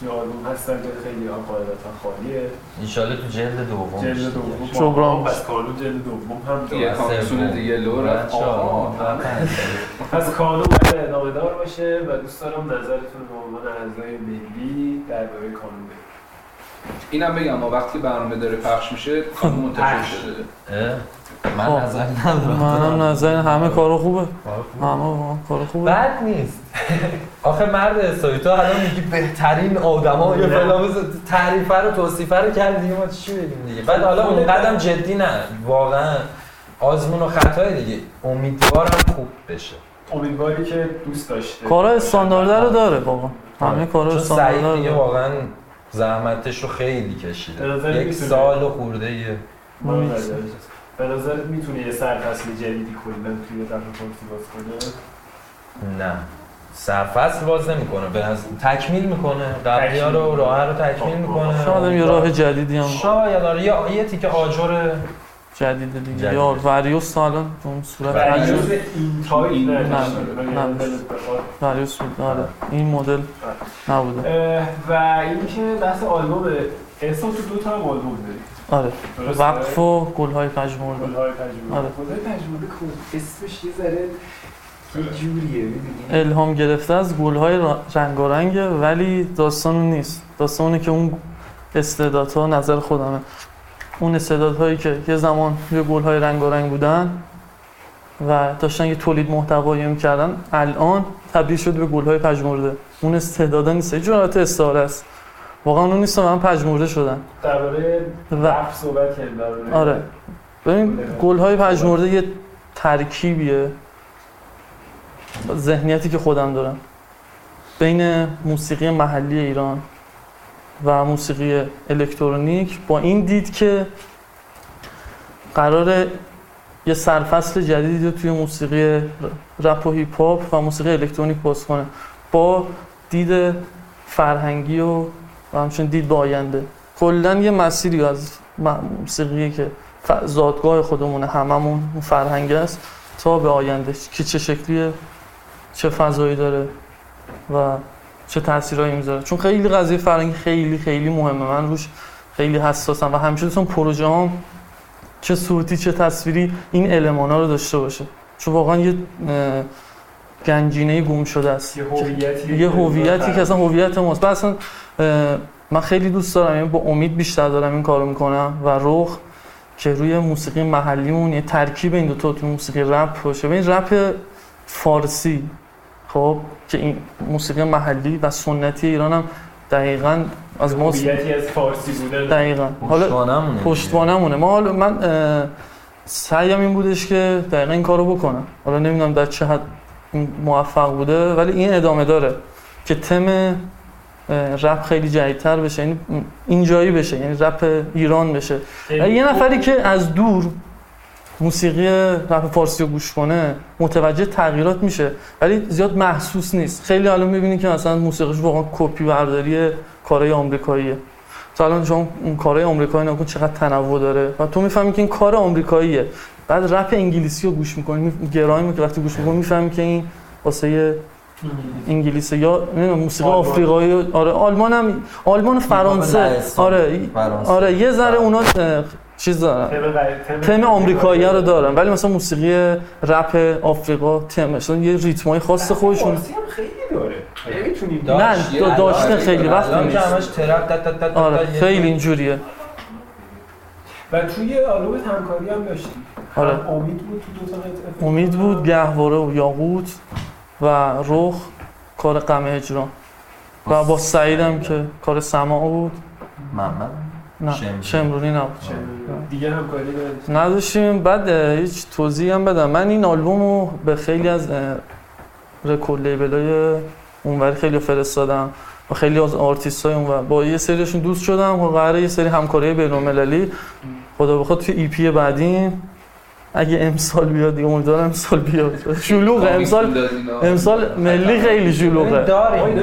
S1: توی آلبوم هستن که خیلی ها قاعدتا خالیه.
S5: انشالله تو جلد دوم
S1: جلد دوم.
S4: جبران
S1: پس کانون جلد دوم هم
S2: یه کامیسون دیگه لو رفت. آها
S1: پس کانون باید ادامه دار باشه و دوست دارم نظرتون به عنوان اعضای ملی درباره کانون بگید
S2: اینم بگم ما وقتی برنامه داره پخش میشه کانون منتشر
S1: پخش.
S2: شده.
S5: من
S4: خب.
S5: نظر ندارم.
S4: منم نظر همه کارا خوبه. همه کارا خوبه.
S5: بد نیست. آخه مرد حسابی تو الان میگی بهترین آدما یا. فلان تعریفه رو توصیفه رو کردی ما چی بگیم دیگه؟ بعد حالا اون قدم جدی نه. واقعا آزمون و خطای دیگه. امیدوارم خوب بشه.
S1: امیدواری که دوست داشته.
S4: کارا استاندارده رو داره بابا. همه کارا
S5: چون
S4: استاندارده
S5: سعید دیگه واقعا زحمتش رو خیلی کشیده. یک. سال و خورده یه.
S1: به نظرت می‌تونه یه سرفصل جدیدی کلا توی فارسی باز کنه؟
S5: نه. سرفصل باز نمی‌کنه. به نظر تکمیل می‌کنه. قبلی ها رو راه رو تکمیل می‌کنه.
S4: شاید هم یه راه جدیدی هم
S5: شاید آره یه یه تیکه آجر
S4: جدید دیگه. یا various به اون صورت various
S1: این تایپ
S2: نه،
S1: بخواد.
S4: various بود. آره. این مدل نبوده.
S1: اه، و اینکه بحث آلبوم احسان تو دو تا هم آلبوم داری.
S4: آره؟ وقف و گلهای پژمرده.
S1: گلهای پژمرده.
S4: آره.
S1: گلهای پژمرده کو اسمش یه ذره جوریه
S4: الهام گرفته از گلهای رنگارنگه ولی داستان اون نیست. داستان اونه که اون استعدادها نظر خودمه. اون استعدادهایی که یه زمان یه گلهای رنگارنگ بودن و داشتن یه تولید محتوایی می‌کردن الان تبدیل شده به گلهای پژمرده. اون استعدادا نیست. یه جورات استعاره است. واقعا اون نیست و من پژمرده شدن
S1: درباره
S4: و
S1: صحبت درباره
S4: آره. ببین گلهای پژمرده یه ترکیبیه. ذهنیتی که خودم دارم. بین موسیقی محلی ایران و موسیقی الکترونیک با این دید که قرار یه سرفصل جدیدی رو توی موسیقی رپ و هیپ هاپ و موسیقی الکترونیک باز کنه با دید فرهنگی و و همچنین دید به آینده. کلا یه مسیری از موسیقی که زادگاه خودمونه هممون فرهنگ است تا به آینده. که چه شکلیه؟ چه فضایی داره و چه تاثیرایی می‌ذاره. چون خیلی قضیه فرهنگی خیلی خیلی مهمه. من روش خیلی حساسم و همیشه دوستم پروژه هم چه صوتی چه تصویری این المانا رو داشته باشه. چون واقعا یه گنجینه گم شده است.
S1: یه هویتی
S4: که اصلا هویت ماست. اصلا من خیلی دوست دارم یعنی با امید بیشتر دارم این کارو می‌کنم و رخ که روی موسیقی محلیمون یه ترکیب این دو تا تو موسیقی رپ باشه. ببین رپ فارسی خب که این موسیقی محلی و سنتی ایران هم دقیقاً از ما
S1: از فارسی بودن
S4: دقیقاً. حالا
S5: پشتوانمونه
S4: پشتوانمونه. ما حالا من سعیم این بودش که دقیقا این کارو بکنم. حالا نمی‌دونم در چه حد موفق بوده ولی این ادامه داره که تم رپ خیلی جدیدتر بشه. یعنی اینجایی بشه یعنی رپ ایران بشه. یه نفری که از دور موسیقی رپ فارسی رو گوش کنه متوجه تغییرات میشه. ولی زیاد محسوس نیست. خیلی حالا می‌بینی که مثلا موسیقیش واقعا کپی برداری کارهای آمریکاییه. تو الان شما اون کارهای آمریکایی نگاه کن چقدر تنوع داره. و تو می‌فهمی که این کار آمریکاییه. بعد رپ انگلیسی رو گوش می‌کنی گرایم که وقتی گوش می‌کنی می‌فهمی که این واسه انگلیسه یا موسیقی
S1: آلمان.
S4: آفریقایی آره آلمان هم آلمان فرانسه. آره
S5: فرانسه.
S4: آره یه ذره اونا چیز دارن
S1: تم
S4: تم آمریکایی رو دارن ولی مثلا موسیقی رپ آفریقا تمش یه ریتمای خاص خودشون.
S1: خیلی داره. نمی‌تونیم
S4: نه، داشته خیلی وقت نیست.
S5: همش ترپ
S4: آره خیلی اینجوریه.
S1: و توی آلبوم همکاری هم داشتیم
S4: آره.
S1: امید بود تو دو تا
S4: امید بود گهواره و یاقوت و رخ کار غم هجران. و با سعیدم که کار سما بود.
S5: محمد؟
S4: نه
S5: شمرونی.
S4: نبود
S1: دیگه همکاری داشتیم
S4: نداشتیم. بعد هیچ توضیح هم بدم. من این آلبوم رو به خیلی از record label اونوری خیلی فرستادم. و خیلی از آرتیست های اونور. با یه سریشون دوست شدم. و قراره یه سری همکاری بین المللی خدا بخواد توی EP بعدی اگه امسال بیاد دیگه امیدوارم امسال بیاد. شلوغه امسال امسال ملی خیلی شلوغه.
S5: داریم.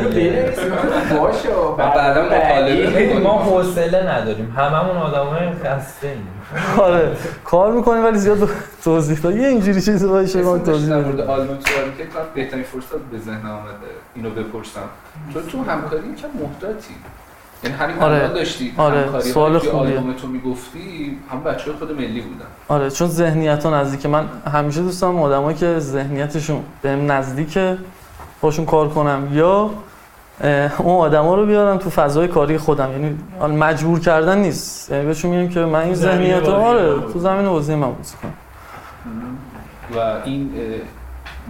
S1: باشه.
S2: بعدا مطالبه
S5: ما حوصله نداریم. هممون آدمای خسته ایم
S4: آره. کار می‌کنیم ولی زیاد توضیح داد. یه اینجوری چیزی باشه ما توضیح
S2: در مورد آلبوم صحبت که بهترین فرصت به ذهن آمده. اینو بپرسم. چون تو همکاری که محتاطی؟ یعنی همین
S4: آره.
S2: داشتی
S4: آره. سوال
S2: که
S4: خوبیه.
S2: آلبوم تو می‌گفتی هم بچه خود ملی بودن
S4: آره چون ذهنیت ها نزدیکه من همیشه دوست دارم آدمایی که ذهنیتشون بهم نزدیکه باشون کار کنم یا اون آدما رو بیارم تو فضای کاری خودم یعنی مجبور کردن نیست یعنی بهشون میگم که من این ذهنیت رو آره تو زمین بازی من بازی کنم
S2: و این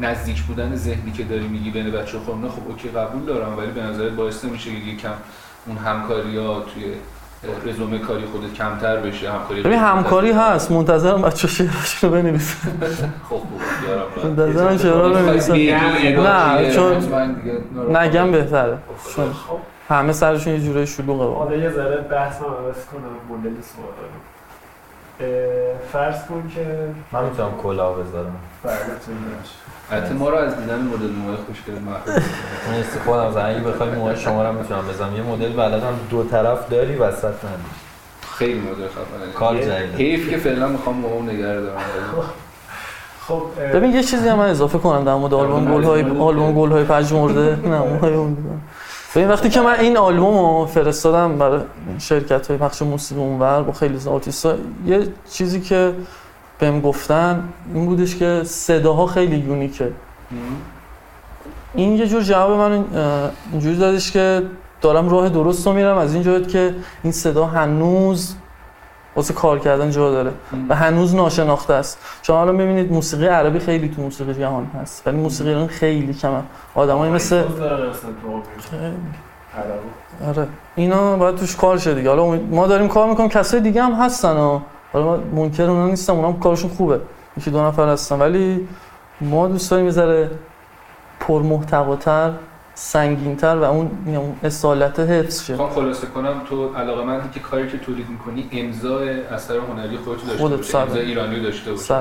S2: نزدیک بودن ذهنی که داری میگی بین بچه خودمون خب اوکی قبول دارم ولی به نظرت باعث نمیشه که یکم اون همکاری ها توی رزومه کاری خودت کمتر بشه همکاری
S4: ببین همکاری هست. منتظرم بچه شعرش رو بنویسه *laughs*
S2: خب
S4: منتظرم شعرها رو بنویسن. نه، چون نگم بهتره. چون
S1: خب.
S4: همه سرشون یه جورای شلوغه.
S1: حالا یه ذره بحث هم عوض کنم. مدل سوال فرض کن که
S5: من می‌تونم کلاه بذارم.
S2: حتی ما رو از دیدن مدل موهای خوشگل محروم
S5: نیست خودم زن اگه بخوای موهای شما رو هم می‌تونم بزنم یه مدل بلدم دو طرف داری وسط نداری
S2: خیلی مدل خفنه.
S5: کار جدیده.
S2: حیف که فعلا می‌خوام موهام نگه رو دارم.
S1: خب
S4: ببین یه چیزی هم من اضافه کنم در مورد آلبوم گل های آلبوم گل های پژمرده. نه موهای اون دیگه. ببین وقتی که من این آلبوم رو فرستادم برای شرکت های پخش موسیقی اونور با خیلی از آرتیست‌ها یه چیزی که بهم گفتن این بودش که صداها خیلی یونیکه. این یه جور جواب من اینجوری دادش که دارم راه درست رو میرم از این که این صدا هنوز واسه کار کردن جا داره. و هنوز ناشناخته است. چون حالا ببینید موسیقی عربی خیلی تو موسیقی جهان هست. ولی موسیقی ایران خیلی کمه. آدمایی مثل. آره. اینا باید توش کار شه دیگه. حالا ما داریم کار می‌کنیم. کسای دیگه هم هستن ها. حالا من منکر اونا نیستم. اونا هم کارشون خوبه. یکی دو نفر هستن. ولی ما دوست داریم یه ذره پرمحتواتر سنگینتر و اون اصالت حفظ شه.
S2: می‌خوام خلاصه کنم تو علاقه من که کاری که تولید می‌کنی امضای اثر هنری خودت داشته
S4: خودت
S2: باشه امضای ایرانی داشته باشه.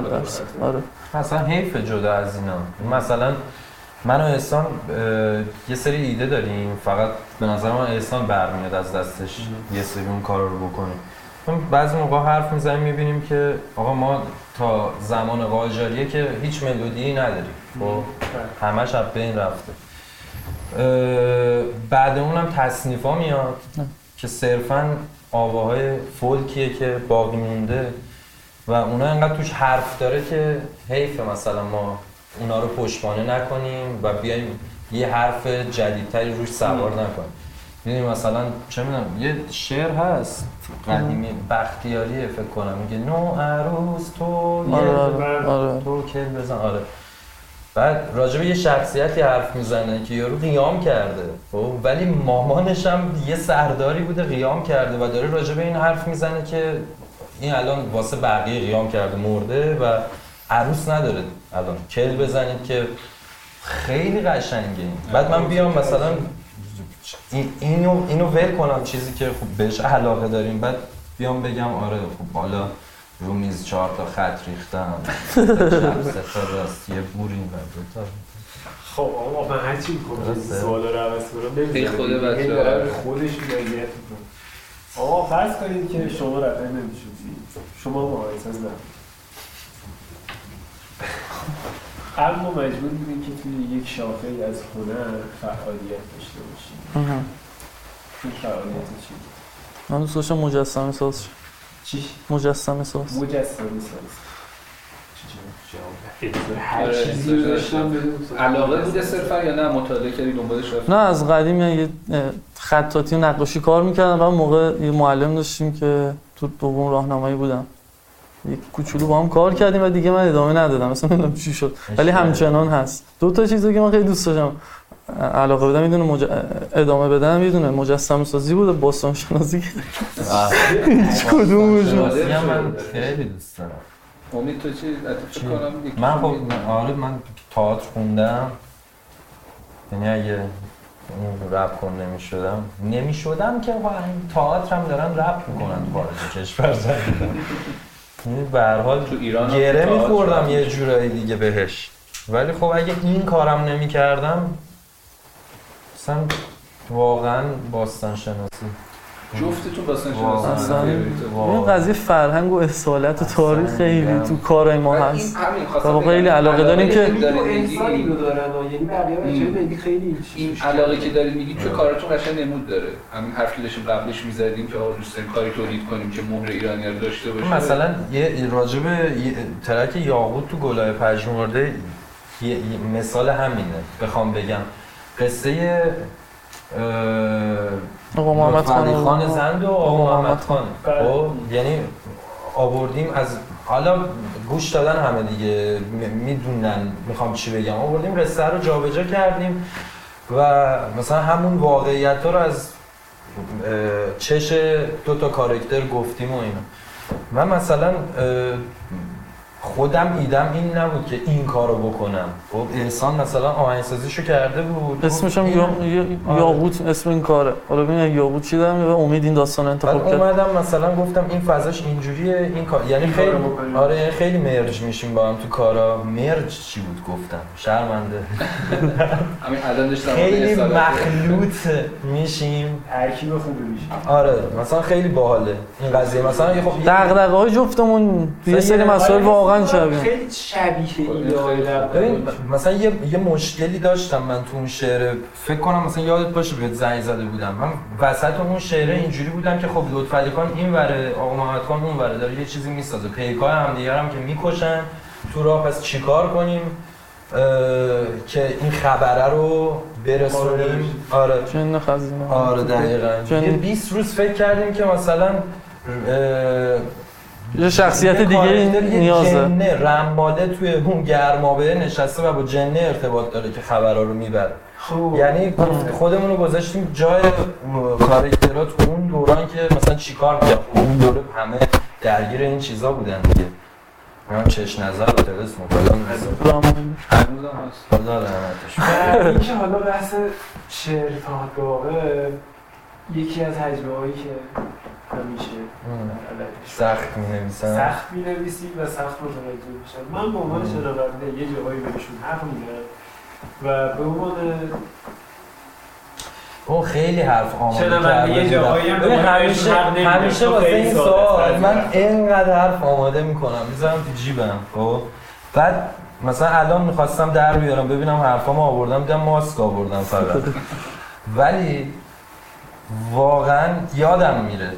S4: آره.
S5: مثلا حیف جدا از اینا. مثلا من و احسان یه سری ایده داریم. فقط به نظر من احسان برمیاد از دستش. یه سری اون کار رو بکنیم. بعضی موقع حرف می‌زنیم می‌بینیم که آقا ما تا زمان قاجاریه که هیچ ملودی نداریم. خب؟ همش از بین رفته. بعد اونم تصنیفا میاد
S4: نه.
S5: که صرفا آواهای فولکیه که باقی مونده و اونا انقدر توش حرف داره که حیف مثلا ما اونا رو پشتوانه نکنیم و بیایم یه حرف جدیدتری روش سوار نکنیم. می‌دونی مثلا چه می‌دونم یه شعر هست قدیمی بختیاریه فکر کنم میگه نو عروس تو یه
S4: آره. آره آره.
S5: تو کل بزن. آره. بعد راجع به یه شخصیتی حرف می‌زنه که یارو قیام کرده. خب ولی مامانش هم یه سرداری بوده قیام کرده و داره راجع به این حرف می‌زنه که این الان واسه بقیه قیام کرده مرده و عروس نداره الان. کل بزنید که خیلی قشنگه. بعد من بیام مثلا این- اینو اینو ول کنم چیزی که خب بهش علاقه داریم. بعد بیام بگم آره خب بالا رو میز چهار تا خط ریختم. *laughs* سه تا راست. یه بور این ور دو تا.
S1: خب آقا من هر چی می‌کنم. سوالا رو عوض کنم.
S2: ای خود. بچه
S1: خودش میگه آقا فرض کنید که شما رپر نمی‌شدی. شما مهارت از اما مجبور بودین که توی یک شاخه از هنر فعالیت داشته باشید. این فعالیت چی؟
S4: من دوست داشتم مجسمه ساز شه.
S1: چی؟
S4: مجسمه ساز.
S1: مجسمه ساز. هر
S2: آره،
S1: چیزی رو داشتم
S2: علاقه بوده صرفا یا نه؟ مطالعه کردی دنبالش رفتی؟
S4: نه از قدیم یه خطاطی و نقاشی کار می‌کردم و موقع یه معلم داشتیم که تو دوم راهنمایی بودم. یک کوچولو با هم کار کردیم و دیگه من ادامه ندادم. مثلا نمی‌دونم چی شد. ولی همچنان هست. دو تا چیزی که من خیلی دوست داشتم. علاقه بدم می‌دونه مج... ادامه بدم می‌دونه مجسمه سازی بود و باستان شناسی هیچ *laughs*
S5: هم من خیلی دوست دارم.
S2: امید تو چی؟ کنم
S5: من خب آره من تئاتر خوندم. یعنی اگه اون رپ کن نمی شدم نمی شدم که این تئاتر هم دارن رپ می‌کنن تو خارج کشور زدن یعنی به هر حال
S2: تو ایران
S5: گره میخوردم یه جورایی دیگه بهش. ولی خب اگه این کارم نمی مثلا واقعا باستان شناسی
S2: جفتتون باستان. شناسی
S4: اصلا. این قضیه فرهنگ و اصالت و تاریخ
S5: اصلا
S4: خیلی. تو کارهای ما هست. بابا
S2: بگم.
S4: خیلی علاقه داریم که-
S1: انسانی رو دارن یعنی بقیه خیلی
S2: این علاقه که داری میگی تو کارتون قشنگ نمود داره. همین حرفی داشتیم قبلش می‌زدیم که آقا دوست داریم کاری تولید کنیم که مهر ایرانی رو داشته باشه
S5: مثلا یه راجب ترک یاقوت تو گلای پژمرده مثال همینه. بخوام بگم. قصه
S4: آقا محمد خان
S5: خان زند و آقا محمد خان. خب یعنی آوردیم از حالا گوش دادن همه دیگه. می‌دونن می‌خوام چی بگم. آوردیم قصه رو جابجا کردیم و مثلا همون واقعیت ها رو از چش دو تا کارکتر گفتیم و اینا. من مثلا خودم ایدم این نبود که این کارو بکنم. خب انسان مثلا آهنگسازیشو کرده بود.
S4: اسمش هم یا-
S5: آره.
S4: یاقوت اسم این کاره. حالا ببین یاقوت چی دارم و امید این داستان انتخاب کرد.
S5: اومدم مثلا گفتم این فضاش اینجوریه این کار یعنی خیلی. آره یعنی خیلی مرج میشیم با هم تو کارا. مرج چی بود گفتم؟ شرمنده. *laughs*
S2: همین الان داشتم
S5: خیلی مخلوط میشیم.
S1: ترکیب خوبی میشه.
S5: آره مثلا خیلی باحاله این قضیه. مثلا یه خب یه-
S4: دغدغه های جفتمون یه سری مسائل واقعا شبیه.
S1: خیلی شبیه ایده های
S5: ببین مثلا یه یه مشکلی داشتم من تو اون شعر. فکر کنم مثلا یادت باشه بهت زنگ زده بودم. من وسط اون شعر اینجوری بودم که خب لطفعلی خان این وره آقا محمد خان اون وره داره یه چیزی می‌سازه. پیکای هم دیگه هم که می‌کشن. تو راه پس چیکار کنیم؟ که این خبره رو برسونیم؟ آره.
S4: جن خزینه.
S5: آره دقیقاً.
S4: چون-
S5: یه 20 روز فکر کردیم که مثلا
S4: یه شخصیت دیگه نیازه.
S5: جنه رماله توی اون گرمابه نشسته و با جنه ارتباط داره که خبرها رو می‌بره.
S1: خوب.
S5: یعنی خودمون رو گذاشتیم جای کاراکترها تو اون دوران که مثلا چیکار می‌کنن اون دوره همه درگیر این چیزا بودن دیگه. من چش نظر و می‌ذارم.
S4: رامان
S2: هنوزم هست
S5: خدا لعنتش
S1: اینکه حالا بحث شعر تا واقع یکی از حجمه هایی که همیشه
S5: سخت می نویسن
S1: سخت می نویسید و سخت متوجه میشن. من به عنوان شنونده یه جاهایی بهشون حق میدم و به عنوان
S5: او خیلی حرف آماده
S1: یه. جاهایی
S5: همیشه. همیشه واسه این سوال. من. اینقدر حرف آماده می‌کنم. می‌ذارم تو جیبم خب؟ بعد مثلا الان می‌خواستم در بیارم ببینم حرفامو آوردم دیدم ماسک آوردم فقط. *laughs* ولی واقعا یادم میره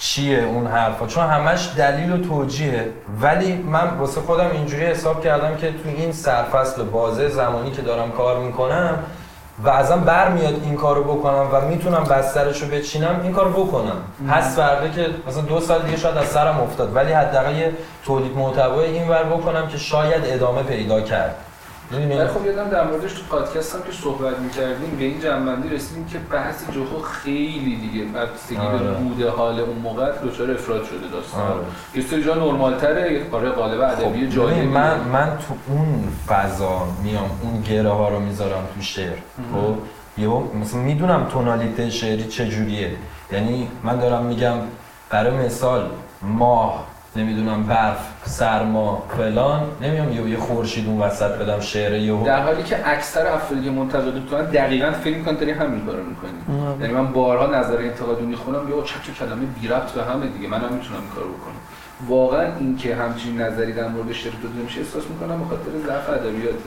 S5: چیه اون حرفا. چون همش دلیل و توجیهه. ولی من واسه خودم اینجوری حساب کردم که تو این سرفصل بازه زمانی که دارم کار می‌کنم و ازم برمیاد این کارو بکنم و می‌تونم بسترش رو بچینم این کارو بکنم. پس فردا که مثلا دو سال دیگه شاید از سرم افتاد ولی حداقل یه تولید محتوای این ور بکنم که شاید ادامه پیدا کرد؟
S2: ولی خب یادم در موردش تو پادکست هم که صحبت می‌کردیم به این جنبندی رسیدیم که بحث جوخو خیلی دیگه. بستگی
S5: آره.
S2: به بوده حال اون موقع دچار افراد شده داستان.
S5: آره.
S2: یه سری جا نرمالتره. یه کار قالب ادبی
S5: خب، ببین، من من تو اون فضا میام اون گره ها رو می‌ذارم تو شعر. خب یهو مثلا می‌دونم تونالیته شعری چجوریه. یعنی من دارم میگم برای مثال ماه نمی‌دونم برف سرما فلان. نمیام یهو یه خورشید اون وسط بدم شعر یهو.
S2: در حالی که اکثر افرادی که منتقد می‌کنن دقیقا فکر می‌کنن داری همین کارو می‌کنی. یعنی من بارها نظر انتقادی می‌خونم یا چه چه کلمه بی ربط به همه دیگه. منم می‌تونم این کارو بکنم. واقعا اینکه همچین نظری در مورد شعر داده میشه احساس می‌کنم؟ به خاطر ضعف ادبیاته.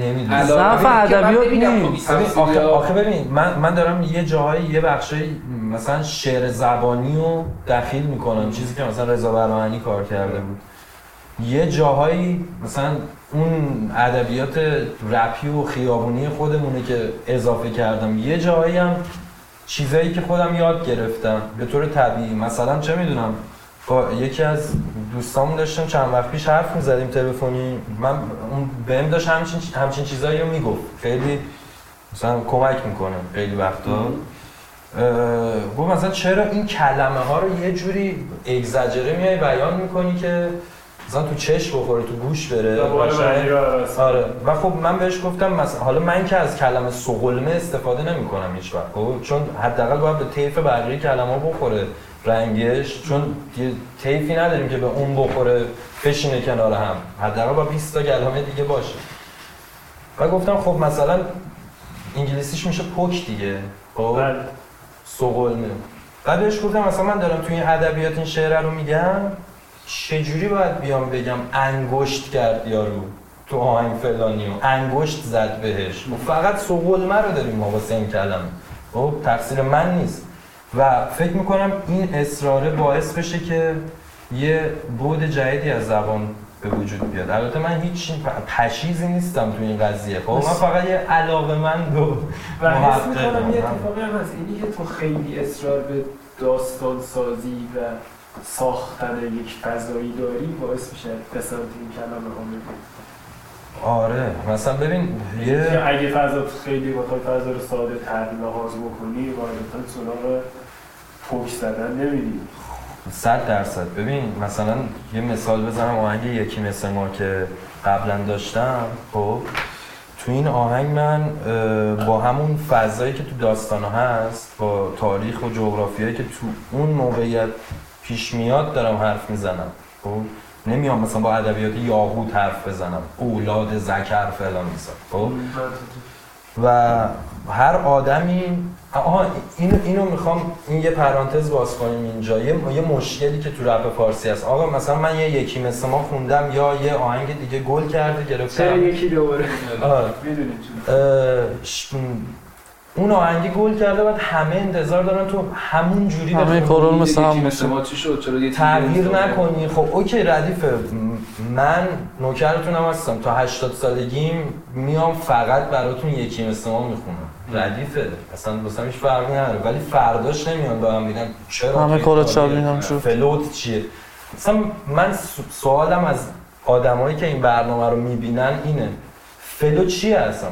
S5: نمی‌دونم.
S4: ضعف ادبیات
S2: تو
S4: نیست.
S5: آخه, ببین من, من دارم یه جاهایی یه بخشایی مثلا شعر زبانی رو دخیل می‌کنم چیزی که مثلا رضا برمانی کار کرده بود. یه جاهایی مثلا اون ادبیات رپی و خیابونی خودمونه که اضافه کردم. یه جاهایی هم چیزایی که خودم یاد گرفتم به طور طبیعی. مثلا چه می‌دونم با یکی از دوستامون داشتم چند وقت پیش حرف می‌زدیم تلفنی. من اون بهم داشت همچین همچین چیزایی رو می‌گفت. خیلی مثلا کمک می‌کنه خیلی وقتا. گفت مثلا چرا این کلمه ها رو یه جوری اگزاجره میای بیان می‌کنی که مثلا تو چشم بخوره تو گوش بره. آره. و خب من بهش گفتم مثلا حالا من که از کلمه سقلمه استفاده نمی کنم هیچ وقت. خب چون حداقل باید به طیف بقیه کلمه بخوره رنگش. چون یه طیفی نداریم که به اون بخوره بشینه کنار هم. حداقل با 20 تا کلمه دیگه باشه. و گفتم خب مثلا انگلیسیش میشه پک دیگه. خب؟
S1: بله.
S5: سقلمه بهش گفتم مثلا من دارم توی این ادبیات این شعر رو میگم چجوری باید بیام بگم انگشت کرد یارو تو آهنگ فلانی و انگشت زد بهش؟ و فقط سقلمه رو داریم ما واسه این کلمه. خب تقصیر من نیست. و فکر می‌کنم این اصراره باعث بشه که یه بود جدیدی از زبان به وجود بیاد. البته من هیچ پشیزی نیستم تو این قضیه. خب من فقط یه علاقه من دو
S1: و حس. می‌کنم یه اتفاقی هم هست. اینی که تو خیلی اصرار به داستان سازی و ساختن یک فضایی داری باعث میشه سمت این کلمه ها بری.
S5: آره. مثلا ببین یه
S1: اگه فضا خیلی بخوای فضا رو ساده تر لحاظ بکنی قاعدتا سراغ پوک زدن نمیری
S5: صد درصد. ببین مثلا یه مثال بزنم. آهنگ یکی مثل ما که قبلا داشتم خب تو این آهنگ من با همون فضایی که تو داستانا هست با تاریخ و جغرافیایی که تو اون موقعیت پیش میاد دارم حرف می‌زنم. خب نمیام مثلا با ادبیات یاقوت حرف بزنم. اولاد زکر فلان مثلا. خب و هر آدمی آها اینو اینو می‌خوام این یه پرانتز باز کنیم اینجا. یه, یه مشکلی که تو رپ فارسی هست. آقا مثلا من یه یکی مثل ما خوندم یا یه آهنگ دیگه گل کرده
S1: چرا
S5: گرفتم
S1: یکی دوباره. *laughs*
S5: اون آهنگی گل کرده بعد همه انتظار دارن تو همون جوری
S4: همه رو مثل هم
S2: مثل
S4: باشه
S2: ما چی شد؟ چرا یه چیزی
S5: تغییر نکنی. خب okay ردیفه م- من نوکرتونم هستم. تا 80 سالگیم میام فقط براتون یکی مثل ما می‌خونم. ردیفه. اصلا واسه هیچ فرقی نداره. ولی فرداش نمیان به من بگن چرا
S4: همه
S5: تاریخ
S4: شبیه هم شد.
S5: flow ت چیه؟ مثلا من سوالم از آدمایی که این برنامه رو می‌بینن اینه. flow چیه اصلا؟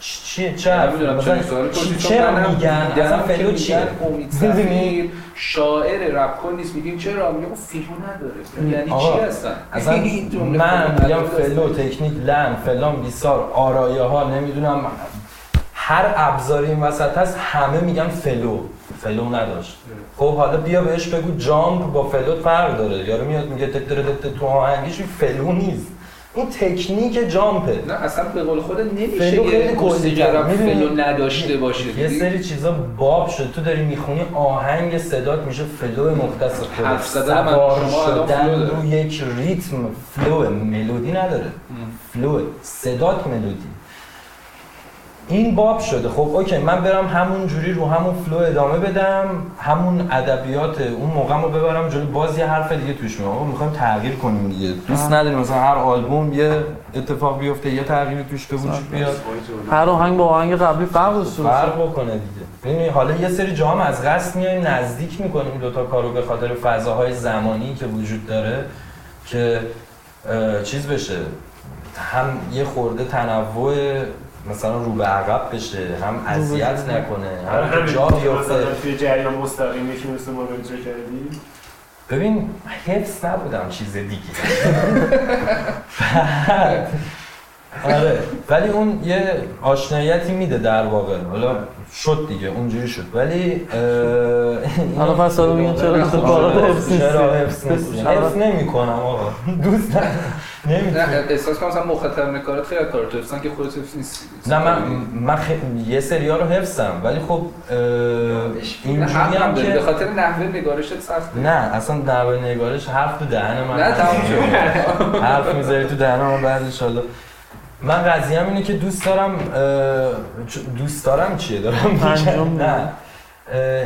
S5: چیه؟ چه مثلا چرا میگن؟ اصلا flow چیه؟
S2: میگن امید؟ سفیر شاعر رپ کن نیست میگیم چرا؟ میگم اون flow رو نداره. یعنی چی هستن
S5: اصلا *laughs* من میگم. flow تکنیک لن فلان بیسار آرایه ها نمی‌دونم هر ابزاری این وسط هست همه میگن flow. flow نداشت. خب حالا بیا بهش بگو jump با flow فرق داره. یارو میاد میگه تو آهنگیش flow نیست. این تکنیک جامپه.
S2: نه اصلا به قول خود نمیشه
S5: فلو خیلی؟
S2: فلو نداشته باشه
S5: یه؟ سری چیزا باب شد. تو داری می‌خونی آهنگ صدات میشه فلو مختص
S2: من
S5: سوار شدن. رو یک ریتم. فلو ملودی نداره. فلو صدات ملودی. این باب شده. خب اوکی من برم همون جوری رو همون فلو ادامه بدم همون ادبیات اون موقع رو ببرم جلو. باز یه حرف دیگه توش میام می‌خوایم تغییر کنیم دیگه. دوست نداریم مثلا هر آلبوم یه اتفاق بیفته یه تغییری توش به وجود بیاد.
S4: هر آهنگ با آهنگ قبلی فرق داشته باشه.
S5: فرق بکنه دیگه. ببینید حالا یه سری جاها هم از قصد میایم نزدیک می‌کنیم دو تا کارو به خاطر فضاهای زمانی که وجود داره که چیز بشه. هم یه خورده تنوع مثلا رو به عقب بشه هم اذیت نکنه
S1: آره،
S5: هم که جا بیفته.
S1: مثلا توی جریان مستقیم یکی مثل ما رو کردی؟
S5: ببین حفظ نبودم چیز دیگه. *laughs* آره ولی اون یه آشناییتی میده در واقع. حالا شد دیگه اونجوری شد. ولی
S4: حالا پس حالا میگن چرا تو حفظ نیستی؟
S5: چرا حفظ نمی کنم آقا. دوست نمی‌تونم.
S2: احساس کنم مثلا مخاطب کارات خیلی از کارات حفظن که خودت حفظ نیستی.
S5: نه من من یه سریا رو حفظم ولی خب اینجوری
S2: هم داری به
S5: که
S2: خاطر نحوه نگارشت سخته.
S5: نه اصلا نحوه نگارش حرف تو دهن من
S2: نه تموم شد.
S5: حرف می‌ذاری تو دهن من بعد انشالله من قضیه اینه که دوست دارم دوست دارم چیه؟ دارم. نه.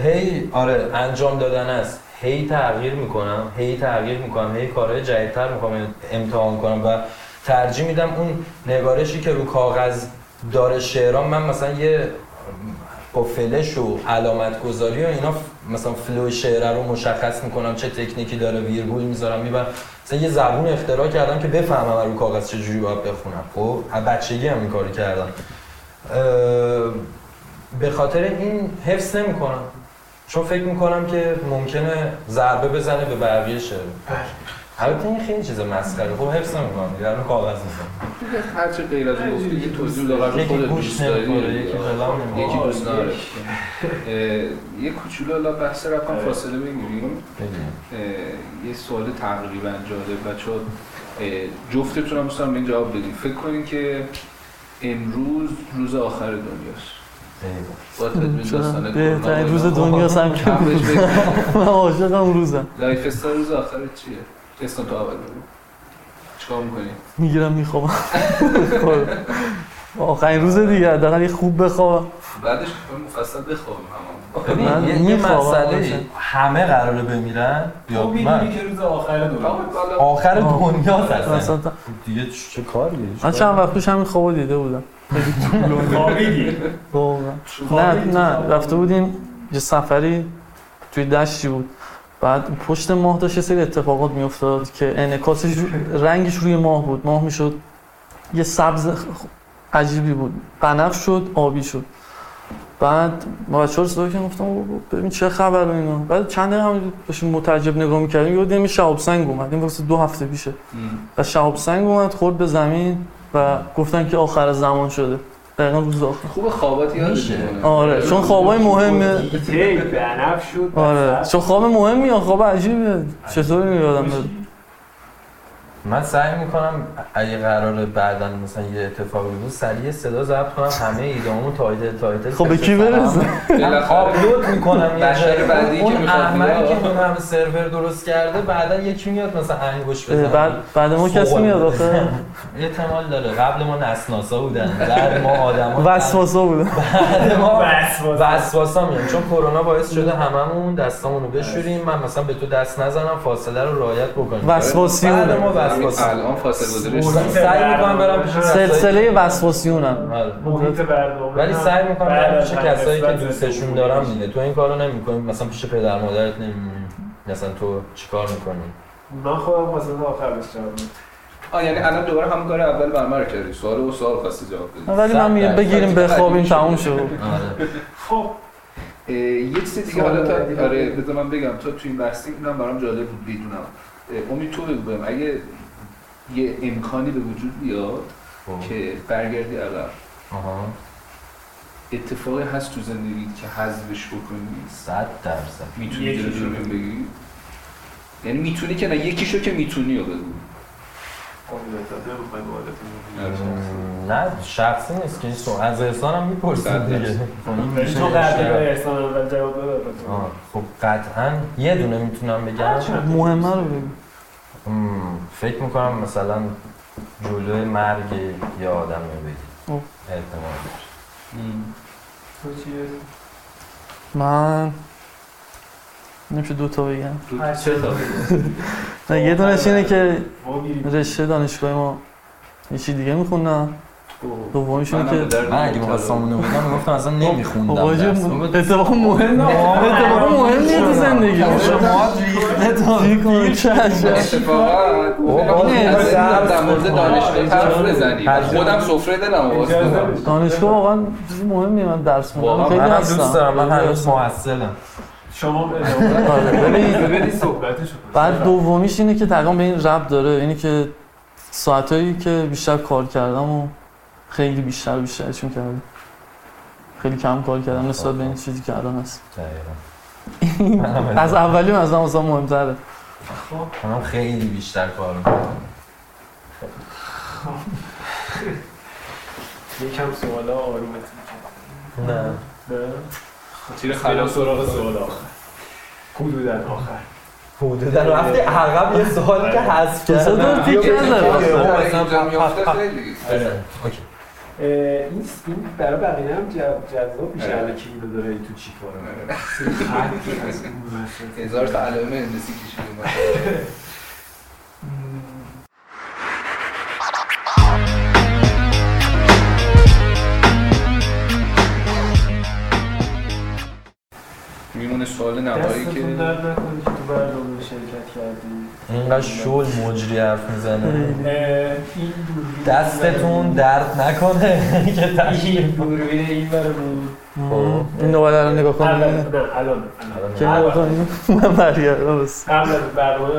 S5: هی آره انجام دادن است. هی تغییر می‌کنم هی تغییر می‌کنم هی کارهای جدیدتر می‌کنم امتحان کنم و ترجیح میدم اون نگارشی که رو کاغذ داره شعرام من مثلا یه با فلش و علامت گذاری و اینا مثلا فلو شعره رو مشخص می‌کنم چه تکنیکی داره ویرگول می‌ذارم می‌برم. مثلا یه زبون اختراع کردم که بفهمم رو کاغذ چه جوری باید بخونم. خب بچگی هم این کارو کردم. به خاطر این حفظ نمی‌کنم. چون فکر می‌کنم که ممکنه ضربه بزنه به بقیه شعر. البته این خیلی چیز مسخره. خب حفظ نمی‌کنم. دیگه الان کاغذ می‌زنم
S2: هر چه غیر از اون گفتی که توضیح
S5: یکی
S2: خودت دوست داری
S5: یکی نمی‌خوره.
S2: یکی دوست نداره اه، یه کوچولو حالا بحث رفتم فاصله بگیریم اه، یه سوال تقریبا جالب بچه جفتتون هم دوست دارم به این جواب بدید فکر کنین که امروز روز آخر دنیاست.
S4: بهترین روز. دنیا هم
S2: هم کن.
S4: من عاشقم روزم
S2: لایف استایل روز آخر چیه؟ اسم تو اول چیکار می‌کنی؟
S4: می‌گیرم میخوابم *laughs* آخرین روز دیگه حداقل یه خوب بخوابم
S2: بعدش که مفصل
S5: ببین
S4: من
S5: یه, مسئله. همه قراره بمیرن یا من
S1: که روز آخر دنیا
S5: آخر. دنیا
S4: مثلا
S5: دیگه چه کاریه
S4: من چند وقت پیش همین خوابو دیده بودم. نه نه رفته بودیم یه سفری توی دشتی بود. بعد پشت ماه داشت یه سری اتفاقات میافتاد که انعکاسش رنگش روی ماه بود. ماه می‌شد یه سبز عجیبی بود. بنفش شد آبی شد. بعد ما بچه ها رو صدا کردم گفتم ببین چه خبر اینا. بعد چند دقیقه هم داشتیم متعجب نگاه می‌کردیم یه دیدیم شهاب سنگ اومد. این واسه دو هفته پیشه. و شهاب سنگ اومد خورد به زمین. و گفتن که آخر زمان شده. دقیقا روز آخر.
S2: خوب خوابات. میمونه.
S4: آره چون خوابای مهمه.
S1: شد.
S4: آره. چون خواب مهمی یا خواب عجیبه. چطوری یادم میاد
S5: من سعی می‌کنم اگه قراره بعدا مثلا یه اتفاقی بود سریع صدا ضبط کنم همه ایدامو تایتل تایتل
S4: خب به کی برسه
S5: آپلود می‌کنم یه.
S2: بعدی که
S5: اون. که اون همه سرور درست کرده بعدا یکی میاد مثلا انگوش بزنه
S4: بعد بعد ما کسی میاد. آخه
S5: احتمال داره قبل ما نسناسا بودن بعد ما آدما
S4: وسواسا بوده
S5: بعد ما. وسواسا میان چون کرونا باعث شده هممون دستامونو بشوریم من مثلا به تو دست نزنم فاصله رو رعایت بکنیم
S4: وسواسیونه.
S5: بعد ما وسواسی.
S2: الان فاصله گذاری
S5: سعی می‌کنم برم پیش
S4: سلسله وسواسیونم.
S1: محیط برنامه.
S5: ولی سعی می‌کنم برم پیش
S1: هم
S5: کسایی که دوستشون دارم. دیگه. تو این کارو نمی‌کنی؟ مثلا پیش پدر مادرت نمیمونی. مثلا تو چیکار می‌کنی؟
S1: من خودم واسه آخرش جواب میدم.
S2: آه یعنی الان دوباره همون کار اول رو کردی. سوال و سوال خواستی جواب بدی.
S4: ولی من میگم بگیریم بخوابیم تموم شد. *laughs*
S5: آره.
S1: خب.
S2: یه چیز دیگه حالا تا آره. بذار من بگم. تا تو این بحثی اینم برام جالب بود بدونم امید تو بگو بهم. اگه یه امکانی به وجود بیاد
S5: خب.
S2: که برگردی عقب. اتفاقی هست تو زندگی که حذفش بکنی
S5: صد درصد.
S2: می‌تونی
S1: بگو.
S2: بگی؟ یعنی می‌تونی که نه یکیشو که می‌تونی رو بگو.
S5: مم، نه شخصی نیست که این سو از احسان هم می‌پرسید دیگه. خب
S1: تو
S5: شرط.
S1: به احسان اول جواب بده
S5: آه، خب قطعا یه دونه می‌تونم بگم.
S4: مهمه رو بگو.
S5: مم، فکر می‌کنم مثلا جلوی مرگ یه آدم رو بگی
S4: اوه.
S5: احتمال داره.
S1: تو چیه؟
S4: من نمیشه دو تا بگم؟ نه یه دونش اینه که رشته دانشگاه ما یه چی دیگه می‌خونم دومیش اینه
S2: منم به
S4: که
S5: من اگه می‌خواستم اونو بگم می‌گفتم اصلا نمیخوندم
S4: بابا
S5: درس.
S4: اتفاق مهم اتفاق مهمیه تو زندگی
S5: شما ریخته تا
S4: چی کنم چشم
S2: اتفاقا
S5: درس
S2: در مورد دانشگاه حرف بزنی
S5: تجربه.
S2: خودم سفره دلم.
S4: دانشگاه واقعا چیز مهمیه من درس خوندم خیلی هستم
S5: دوست دارم من هنوز. محصلم
S1: شما
S4: آره،. بعد دومیش اینه که تقریبا به این رب داره اینه که ساعتایی که بیشتر کار کردم و خیلی بیشتر بیشترش می‌کردم خیلی کم کار کردم نسبت به این چیزی که الان هست از اولی از هم واسه مهمتره
S5: منم خیلی بیشتر کار می‌کنم
S1: یکم سوالا آرومت
S5: نه
S1: خلاص
S2: خلاص
S1: سراغ سوال آخر حدودا آخر
S5: حدودا رفتی عقب یه سوالی که حذف
S4: تو صدا
S5: کردم
S4: تیک
S5: یه
S4: نزن.
S2: میفته خیلی
S5: آره. اوکی.
S1: این این برای بقیه هم جذاب میشه.
S2: آره.
S1: الان که اینو داره تو چی وسط.
S2: هزار تا علائم هندسی کشیدیم میمونه سوال نهایی که
S1: دستتون درد نکنه که تو برنامه شرکت کردی.
S5: اینقدر شل مجری حرف می‌زنه. دستتون درد نکنه. *laughs* که
S1: این دوربین این برای بود.
S5: خب.
S4: این نوبت الان نگاه
S1: نه الان الان.
S4: که نگاه کنیم. من برگردم بس
S1: قبل از برنامه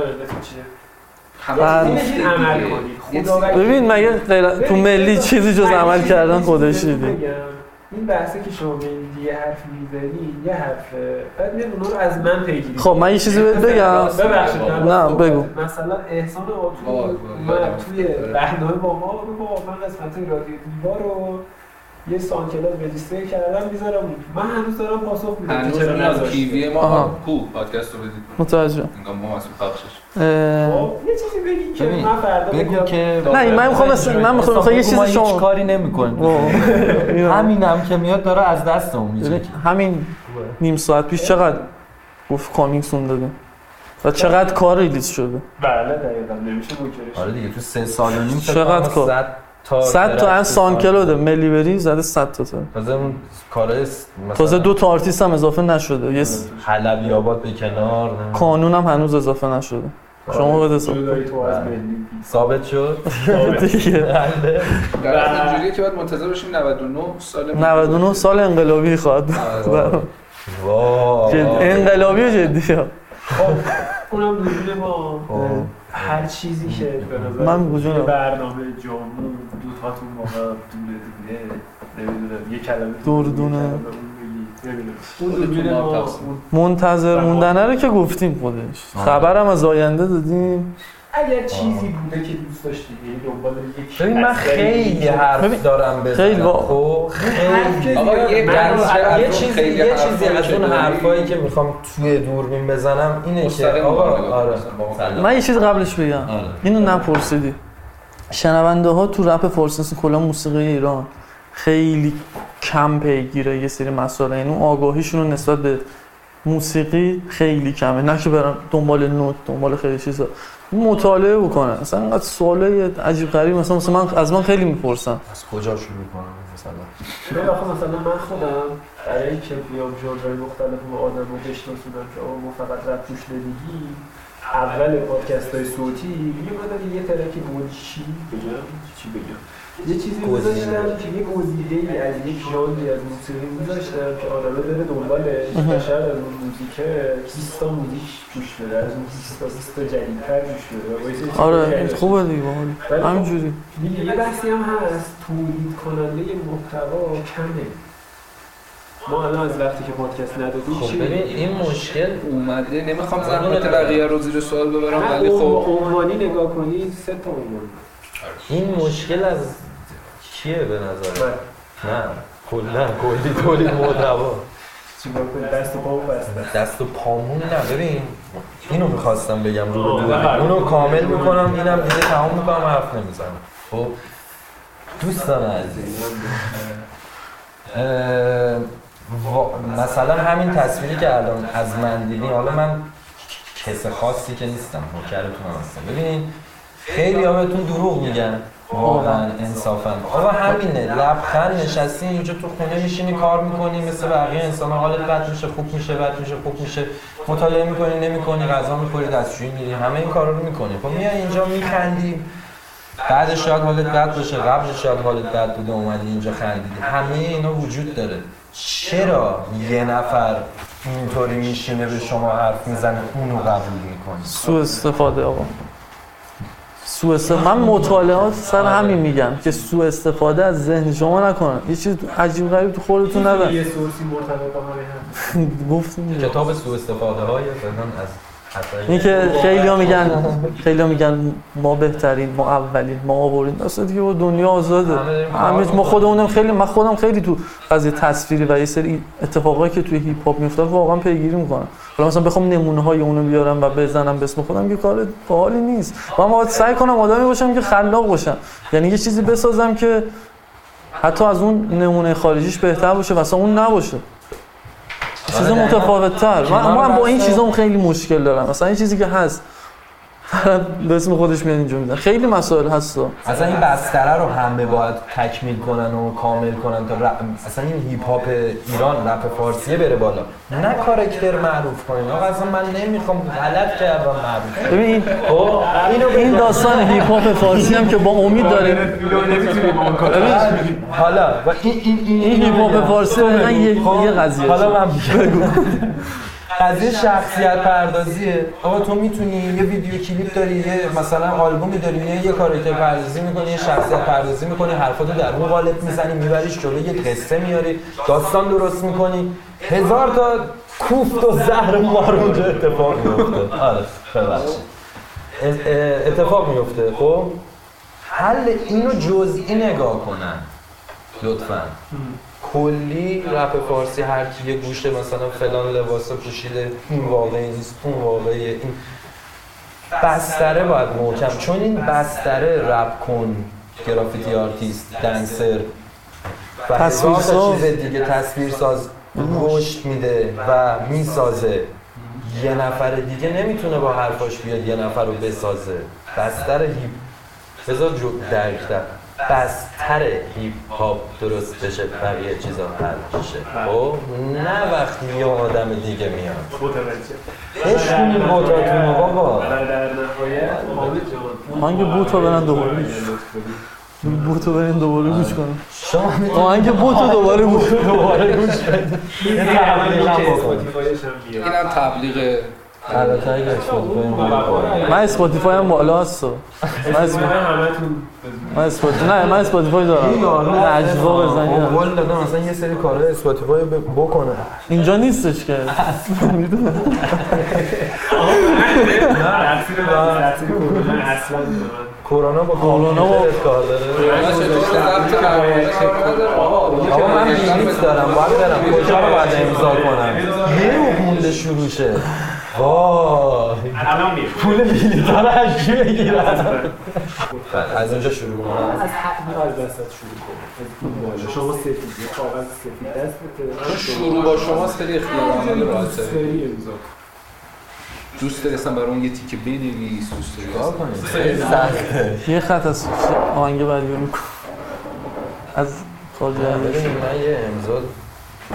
S1: خدا.
S4: ببین مگه تو ملی چیزی جز عمل کردن خودش دیدی.
S1: این بحثه که شما به این یه حرف می‌زنی یه حرفه بعد میاد اونا رو از من پیگیری
S4: خب من یه چیزی بهت بگم.
S1: ببخشید من
S4: نه،. بگو.
S1: مثلا احسان اومد
S2: یادم
S1: توی. برنامه با ما رو با من قسمت رادیو دیوا رو یه سان کلاس رجیستر کردم می‌ذارم من هنوز دارم پاسخ میدم.
S2: هنوز از پیوی ما
S4: آها.
S2: کو پادکست رو بدید.
S4: متوجه.
S2: ما مسئول پخشش
S1: یه چیزی بگی که من فردا
S5: بگو
S1: بگم.
S5: که
S4: نه من می‌خوام مثلا- من می‌خوام یه چیزی
S5: هیچ
S4: شما
S5: کاری نمی‌کنیم. *laughs*
S4: اوه. *laughs*
S5: همینم که میاد داره از دستمون میشه
S4: همین نیم ساعت پیش چقدر گفت coming soon داده؟ و چقدر کار release شده؟
S1: بله دقیقا. نمیشه منکرش
S5: آره دیگه تو سه سال و نیم
S4: چقدر کار؟
S5: تا
S4: 100 تا از SoundCloud ده ملی بری زده 100 تا تا.
S5: تازه اون مثلا
S4: تازه دو تا آرتیست هم اضافه نشده. یه
S5: حلبی آباد به کنار.
S4: کانون هم هنوز اضافه نشده. شما بده
S1: تو از
S5: بله. ثابت شد *laughs*
S4: دیگه *laughs*
S5: بله.
S2: در اینجوریه که باید منتظر باشیم 99 سال
S4: 99 سال انقلابی خواهد.
S5: آره. *laughs* وای.
S4: جد- انقلابی و جدی ها
S1: خب اونم دوربین ما
S5: خب.
S1: هر چیزی که به نظر
S4: من
S1: توی
S4: وجودم.
S1: برنامه جامون دو تاتون موقع دونه دونه نمی‌دونم یه کلمه
S4: دور دونه. منتظر موندنه رو که گفتیم خودش. خبرم از آینده دادیم.
S1: اگر چیزی بوده که دوست داشتی یعنی دنبال یک
S5: ببین من خیلی حرف دارم بزنم
S4: خیلی
S5: خب؟
S1: حرف که
S5: خیلی
S2: آقا یه
S5: چیزی
S2: خیلی
S5: یه چیزی از اون حرفایی که می‌خوام توی دوربین بزنم اینه که آقا
S2: با
S5: آره.
S2: با.
S4: من یه چیز قبلش بگم.
S5: آره.
S4: اینو نپرسیدی. شنونده ها تو رپ فارسی کلا موسیقی ایران. خیلی کم پیگیره یه سری مسائل یعنی اون آگاهیشون رو نسبت به موسیقی خیلی کمه. نه که برن دنبال نوت دنبال خیلی چیزا. مطالعه بکنن. اصلا اینقدر سوالای عجیب غریب. مثلا مثلا من از من خیلی می‌پرسن.
S5: از کجا شروع کنم مثلا.
S1: ببین آخه مثلا من خودم برای اینکه بیام ژانرهای مختلف و آدم رو بشناسونم که آقا ما فقط رپ توش نمیگی اول پادکست های صوتی میومدم یه ترکی بود چی؟ بگم؟ چی بگم؟ یه چیزی. گذاشتم که یه گزیده ای از یک ژانری از موسیقی گذاشتم که آدمه بره دنبالش. شاید از اون موزیکه. 20 تا موزیک گوش بده از اون 20 تا 20 تا جدیدتر گوش بده
S4: آره خوبه دیگه باحال.
S1: خب
S4: همینجوری.
S1: می‌دونی، یه بحثی هم هست. تولید کننده محتوا کمه. ما الان از وقتی که پادکست ندادیم
S5: خب؟ ببین این مشکل
S2: اومده. نمی‌خوام زحمت بقیه رو زیر سوال ببرم ولی خب
S1: عنوانی نگاه کنی سه تا عنوان.
S5: این مشکل از کیه به نظر نه. کلا کلی تولید محتوا
S1: چیکار کنی دست و پامو بسته.
S5: دست و پامون نه. ببین اینو می‌خواستم بگم رو اونو کامل می‌کنم اینم دیگه تمام می‌کنم حرف نمی‌زنم. خب دوستان عزیز. مثلا همین تصویری که الان از من دیدین حالا من کس خاصی که نیستم نوکرتون هستم. ببینین خیلی ها بهتون دروغ میگن. واقعا انصافا. آقا همینه. لبخند نشستی اینجا تو خونه میشینی کار می‌کنی مثل بقیه انسان حالت بد میشه خوب میشه بد میشه خوب میشه. مطالعه می‌کنی نمی‌کنی غذا می‌خوری دستشویی میری همه این کارا رو می‌کنی. خب میای اینجا میخندی. بعدش شاید حالت بد باشه قبلش شاید حالت بد بوده اومدی اینجا خندیدی. همه اینا وجود داره. چرا یه نفر اینطوری میشینه به شما حرف می‌زنه اونو قبول می‌کنی؟
S4: سوء استفاده آقا. سوء استفاده من مطالعات سر همین میگم که سوء استفاده از ذهن شما نکنن. یه چیز عجیب غریب تو خودتون ندن
S1: یه سورسی مرتبط با *laughs*
S4: گفتیم.
S5: کتاب سوء استفاده های فلان از
S4: این که خیلی میگن خیلی میگن ما بهترین ما اولین ما آورین اصلا دیگه با دنیا آزاده.
S5: همه
S4: ما. خودمونم خیلی من خودم خیلی تو قضیه تصویری و یه سری اتفاقایی که توی هیپ هاپ میفته واقعا پیگیری می‌کنم. حالا مثلا بخوام نمونه های اونو بیارم و بزنم به اسم خودم که کار باحالی نیست. و من باید سعی کنم آدمی باشم که خلاق باشم. یعنی یه چیزی بسازم که حتی از اون نمونه خارجیش بهتر باشه اصلا اون نباشه. چیز
S5: آره،
S4: متفاوت تر من, من با این چیزام خیلی مشکل دارم. مثلا این چیزی که هست *laughs* به اسم خودش میاد اینجا میدن خیلی مسائل هست.
S5: اصلا این بستره رو همه باید تکمیل کنن و کامل کنن تا رپ- اصلا این هیپ هاپ ایران رپ فارسیه بره بالا. نه کارکتر معروف کنین. آقا اصلا من نمی‌خوام غلط کردم معروف.
S4: ببین این
S5: خب؟ اینو
S4: این داستان هیپ هاپ فارسی هم که با امید داریم
S5: حالا و این این
S4: هیپ هاپ فارسی یه
S5: خب،
S4: یه قضیه
S5: حالا من *laughs* قضیه شخصیت پردازیه. آقا تو می‌تونی یه ویدیو کلیپ داری یه مثلا آلبومی داری میای یه کاراکتر پردازی می‌کنی یه شخصیت پردازی می‌کنی حرفاتو در اون قالب می‌زنی میبریش جلو یه قصه میاری داستان درست می‌کنی. هزار تا کوفت و زهر مار اونجا اتفاق میفته آره اتفاق میفته خب؟ حالا اینو جزئی نگاه کنن لطفا. کلی رپ فارسی هر کی یه گوشه مثلا فلان لباس پوشیده این واقعی نیست اون واقعیه. این بستره باید محکم. چون این بستره رپ کن graffiti artist dancer. و هزار تا
S4: تصویرساز.
S5: چیز دیگه تصویرساز رشد میده و می‌سازه. یه نفر دیگه نمی‌تونه با حرفاش بیاد یه نفر رو بسازه. بستر هیپ. بذار جو دقیق‌تر بستر هیپ هاپ درست بشه بقیه چیزا حل بشه خب نه وقتی یه آدم دیگه میاد.
S1: متوجه
S5: رو بابا.
S4: آهنگ بوتو برن دوباره گوش بوتو برن دوباره گوش کنم
S5: شما
S4: آهنگ بوتو دوباره گوش
S5: دوباره گوش تبلیغ
S1: بیاد
S2: اینم تبلیغ
S4: من اسپاتیفای هم بالا هست *laughs* من اسپاتیفای
S1: همتون
S4: من اسپاتیفای نه من اسپاتیفای دارم. نجوا بزنید.
S5: قول دادم مثلا یه سری کارهای اسپاتیفای بکنه.
S4: اینجا نیستش که. *laughs*
S1: کرونا
S5: با
S4: کرونا با-
S5: کار داره. آقا من بلیط دارم باید برم. کجا رو باید امضا کنم؟ یه رو شروع شه. وای.
S1: الان میرم
S5: پول بلیط رو از کی بگیرم از اونجا شروع کنم.
S1: از حق از دست شروع کنم. از شما سفید کاغذ سفید دست بده.
S2: شروع با شما خیلی باید
S1: سری امضا. کن
S2: دوست داری اصلا برای اون یه تیکه بنویس دوست داری
S5: کار سخته.
S4: یه خط از آهنگ بعدی رو می‌کنم از خارج
S5: ببین من یه امضا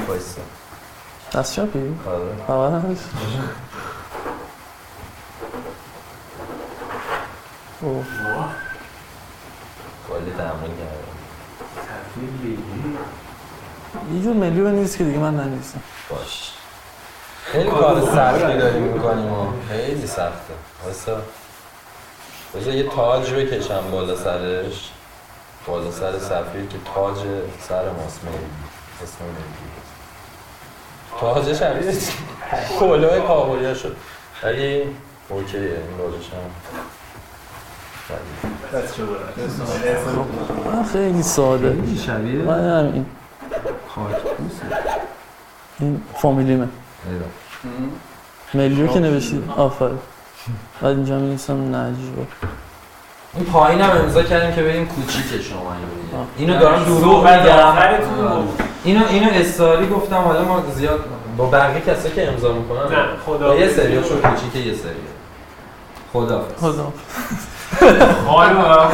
S5: وایسا.
S4: دست چپی؟
S5: آره.
S4: اوه.
S5: کلی تمرین کردم.
S4: یه جور ملی بنویس که دیگه من ننویسم.
S5: باش. خیلی کار سختی داریم می‌کنیم و خیلی سخته. وایسا بذار یه تاج بکشم بالا سرش. بالا سر سفیر که تاج سر ماست میلی اسم میلی تاج شبیه کلاه کابویا شد. ولی اوکیه این بازش هم.
S4: خیلی ساده.
S2: شبیه
S4: من همین این. فامیلیمه ملیو که نوشتید آفرین بعد اینجا می نیستم نجوا
S5: این پایین هم امضا کردیم که ببین کوچیکه شما. اینو دارم دروغ میگم. اینو اینو استاری گفتم حالا ما زیاد با بقیه کسایی که امضا می‌کنن؟
S1: نه خدا
S5: با یه سریاشون کوچیکه یه سری. خدا
S4: خدا
S1: حالا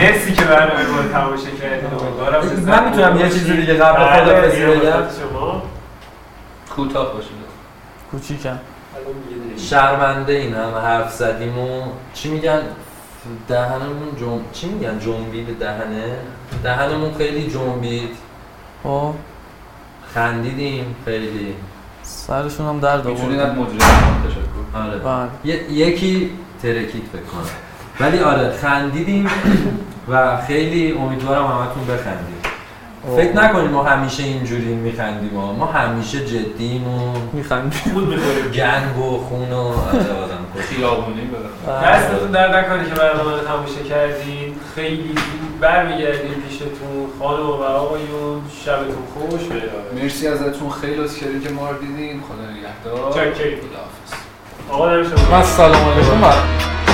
S1: مرسی که برنامه رو تماشا کردید
S5: من می‌تونم یه چیزی دیگه قبل
S1: بله، زیاد
S5: بگم؟
S1: شما.
S2: کوتاه باشه.
S4: کوچیکم.
S5: شرمنده این هم حرف زدیم و چی میگن؟ دهنمون جم... چی میگن؟ جنبید دهنه؟ دهنمون خیلی جنبید.
S4: خب.
S5: خندیدیم خیلی.
S4: سرشون هم درد
S2: می‌تونید از
S4: آورد
S2: مدیر هم تشکر
S5: آره.
S4: بله.
S5: ی- یکی ترکید فکر کنم. ولی آره خندیدیم و خیلی امیدوارم همتون بخندید. فکر نکنیم ما همیشه اینجوری میخندیم ما همیشه جدیم و
S4: میخندی
S1: خود می‌خورید
S5: گنگ و خون و آره آدم.
S2: خیابونی بره
S1: دستتون در نکنه که برنامه رو تماشا کردید خیلی برمیگردیم پیشتون. خانم و آقایون شبتون خوش.
S2: مرسی ازتون. خیلی لطف کردین که ما رو دیدین. خدا نگهدار.
S1: چاکریم.
S2: خداحافظ.
S1: آقا نمیشه
S4: من سلام علیکم.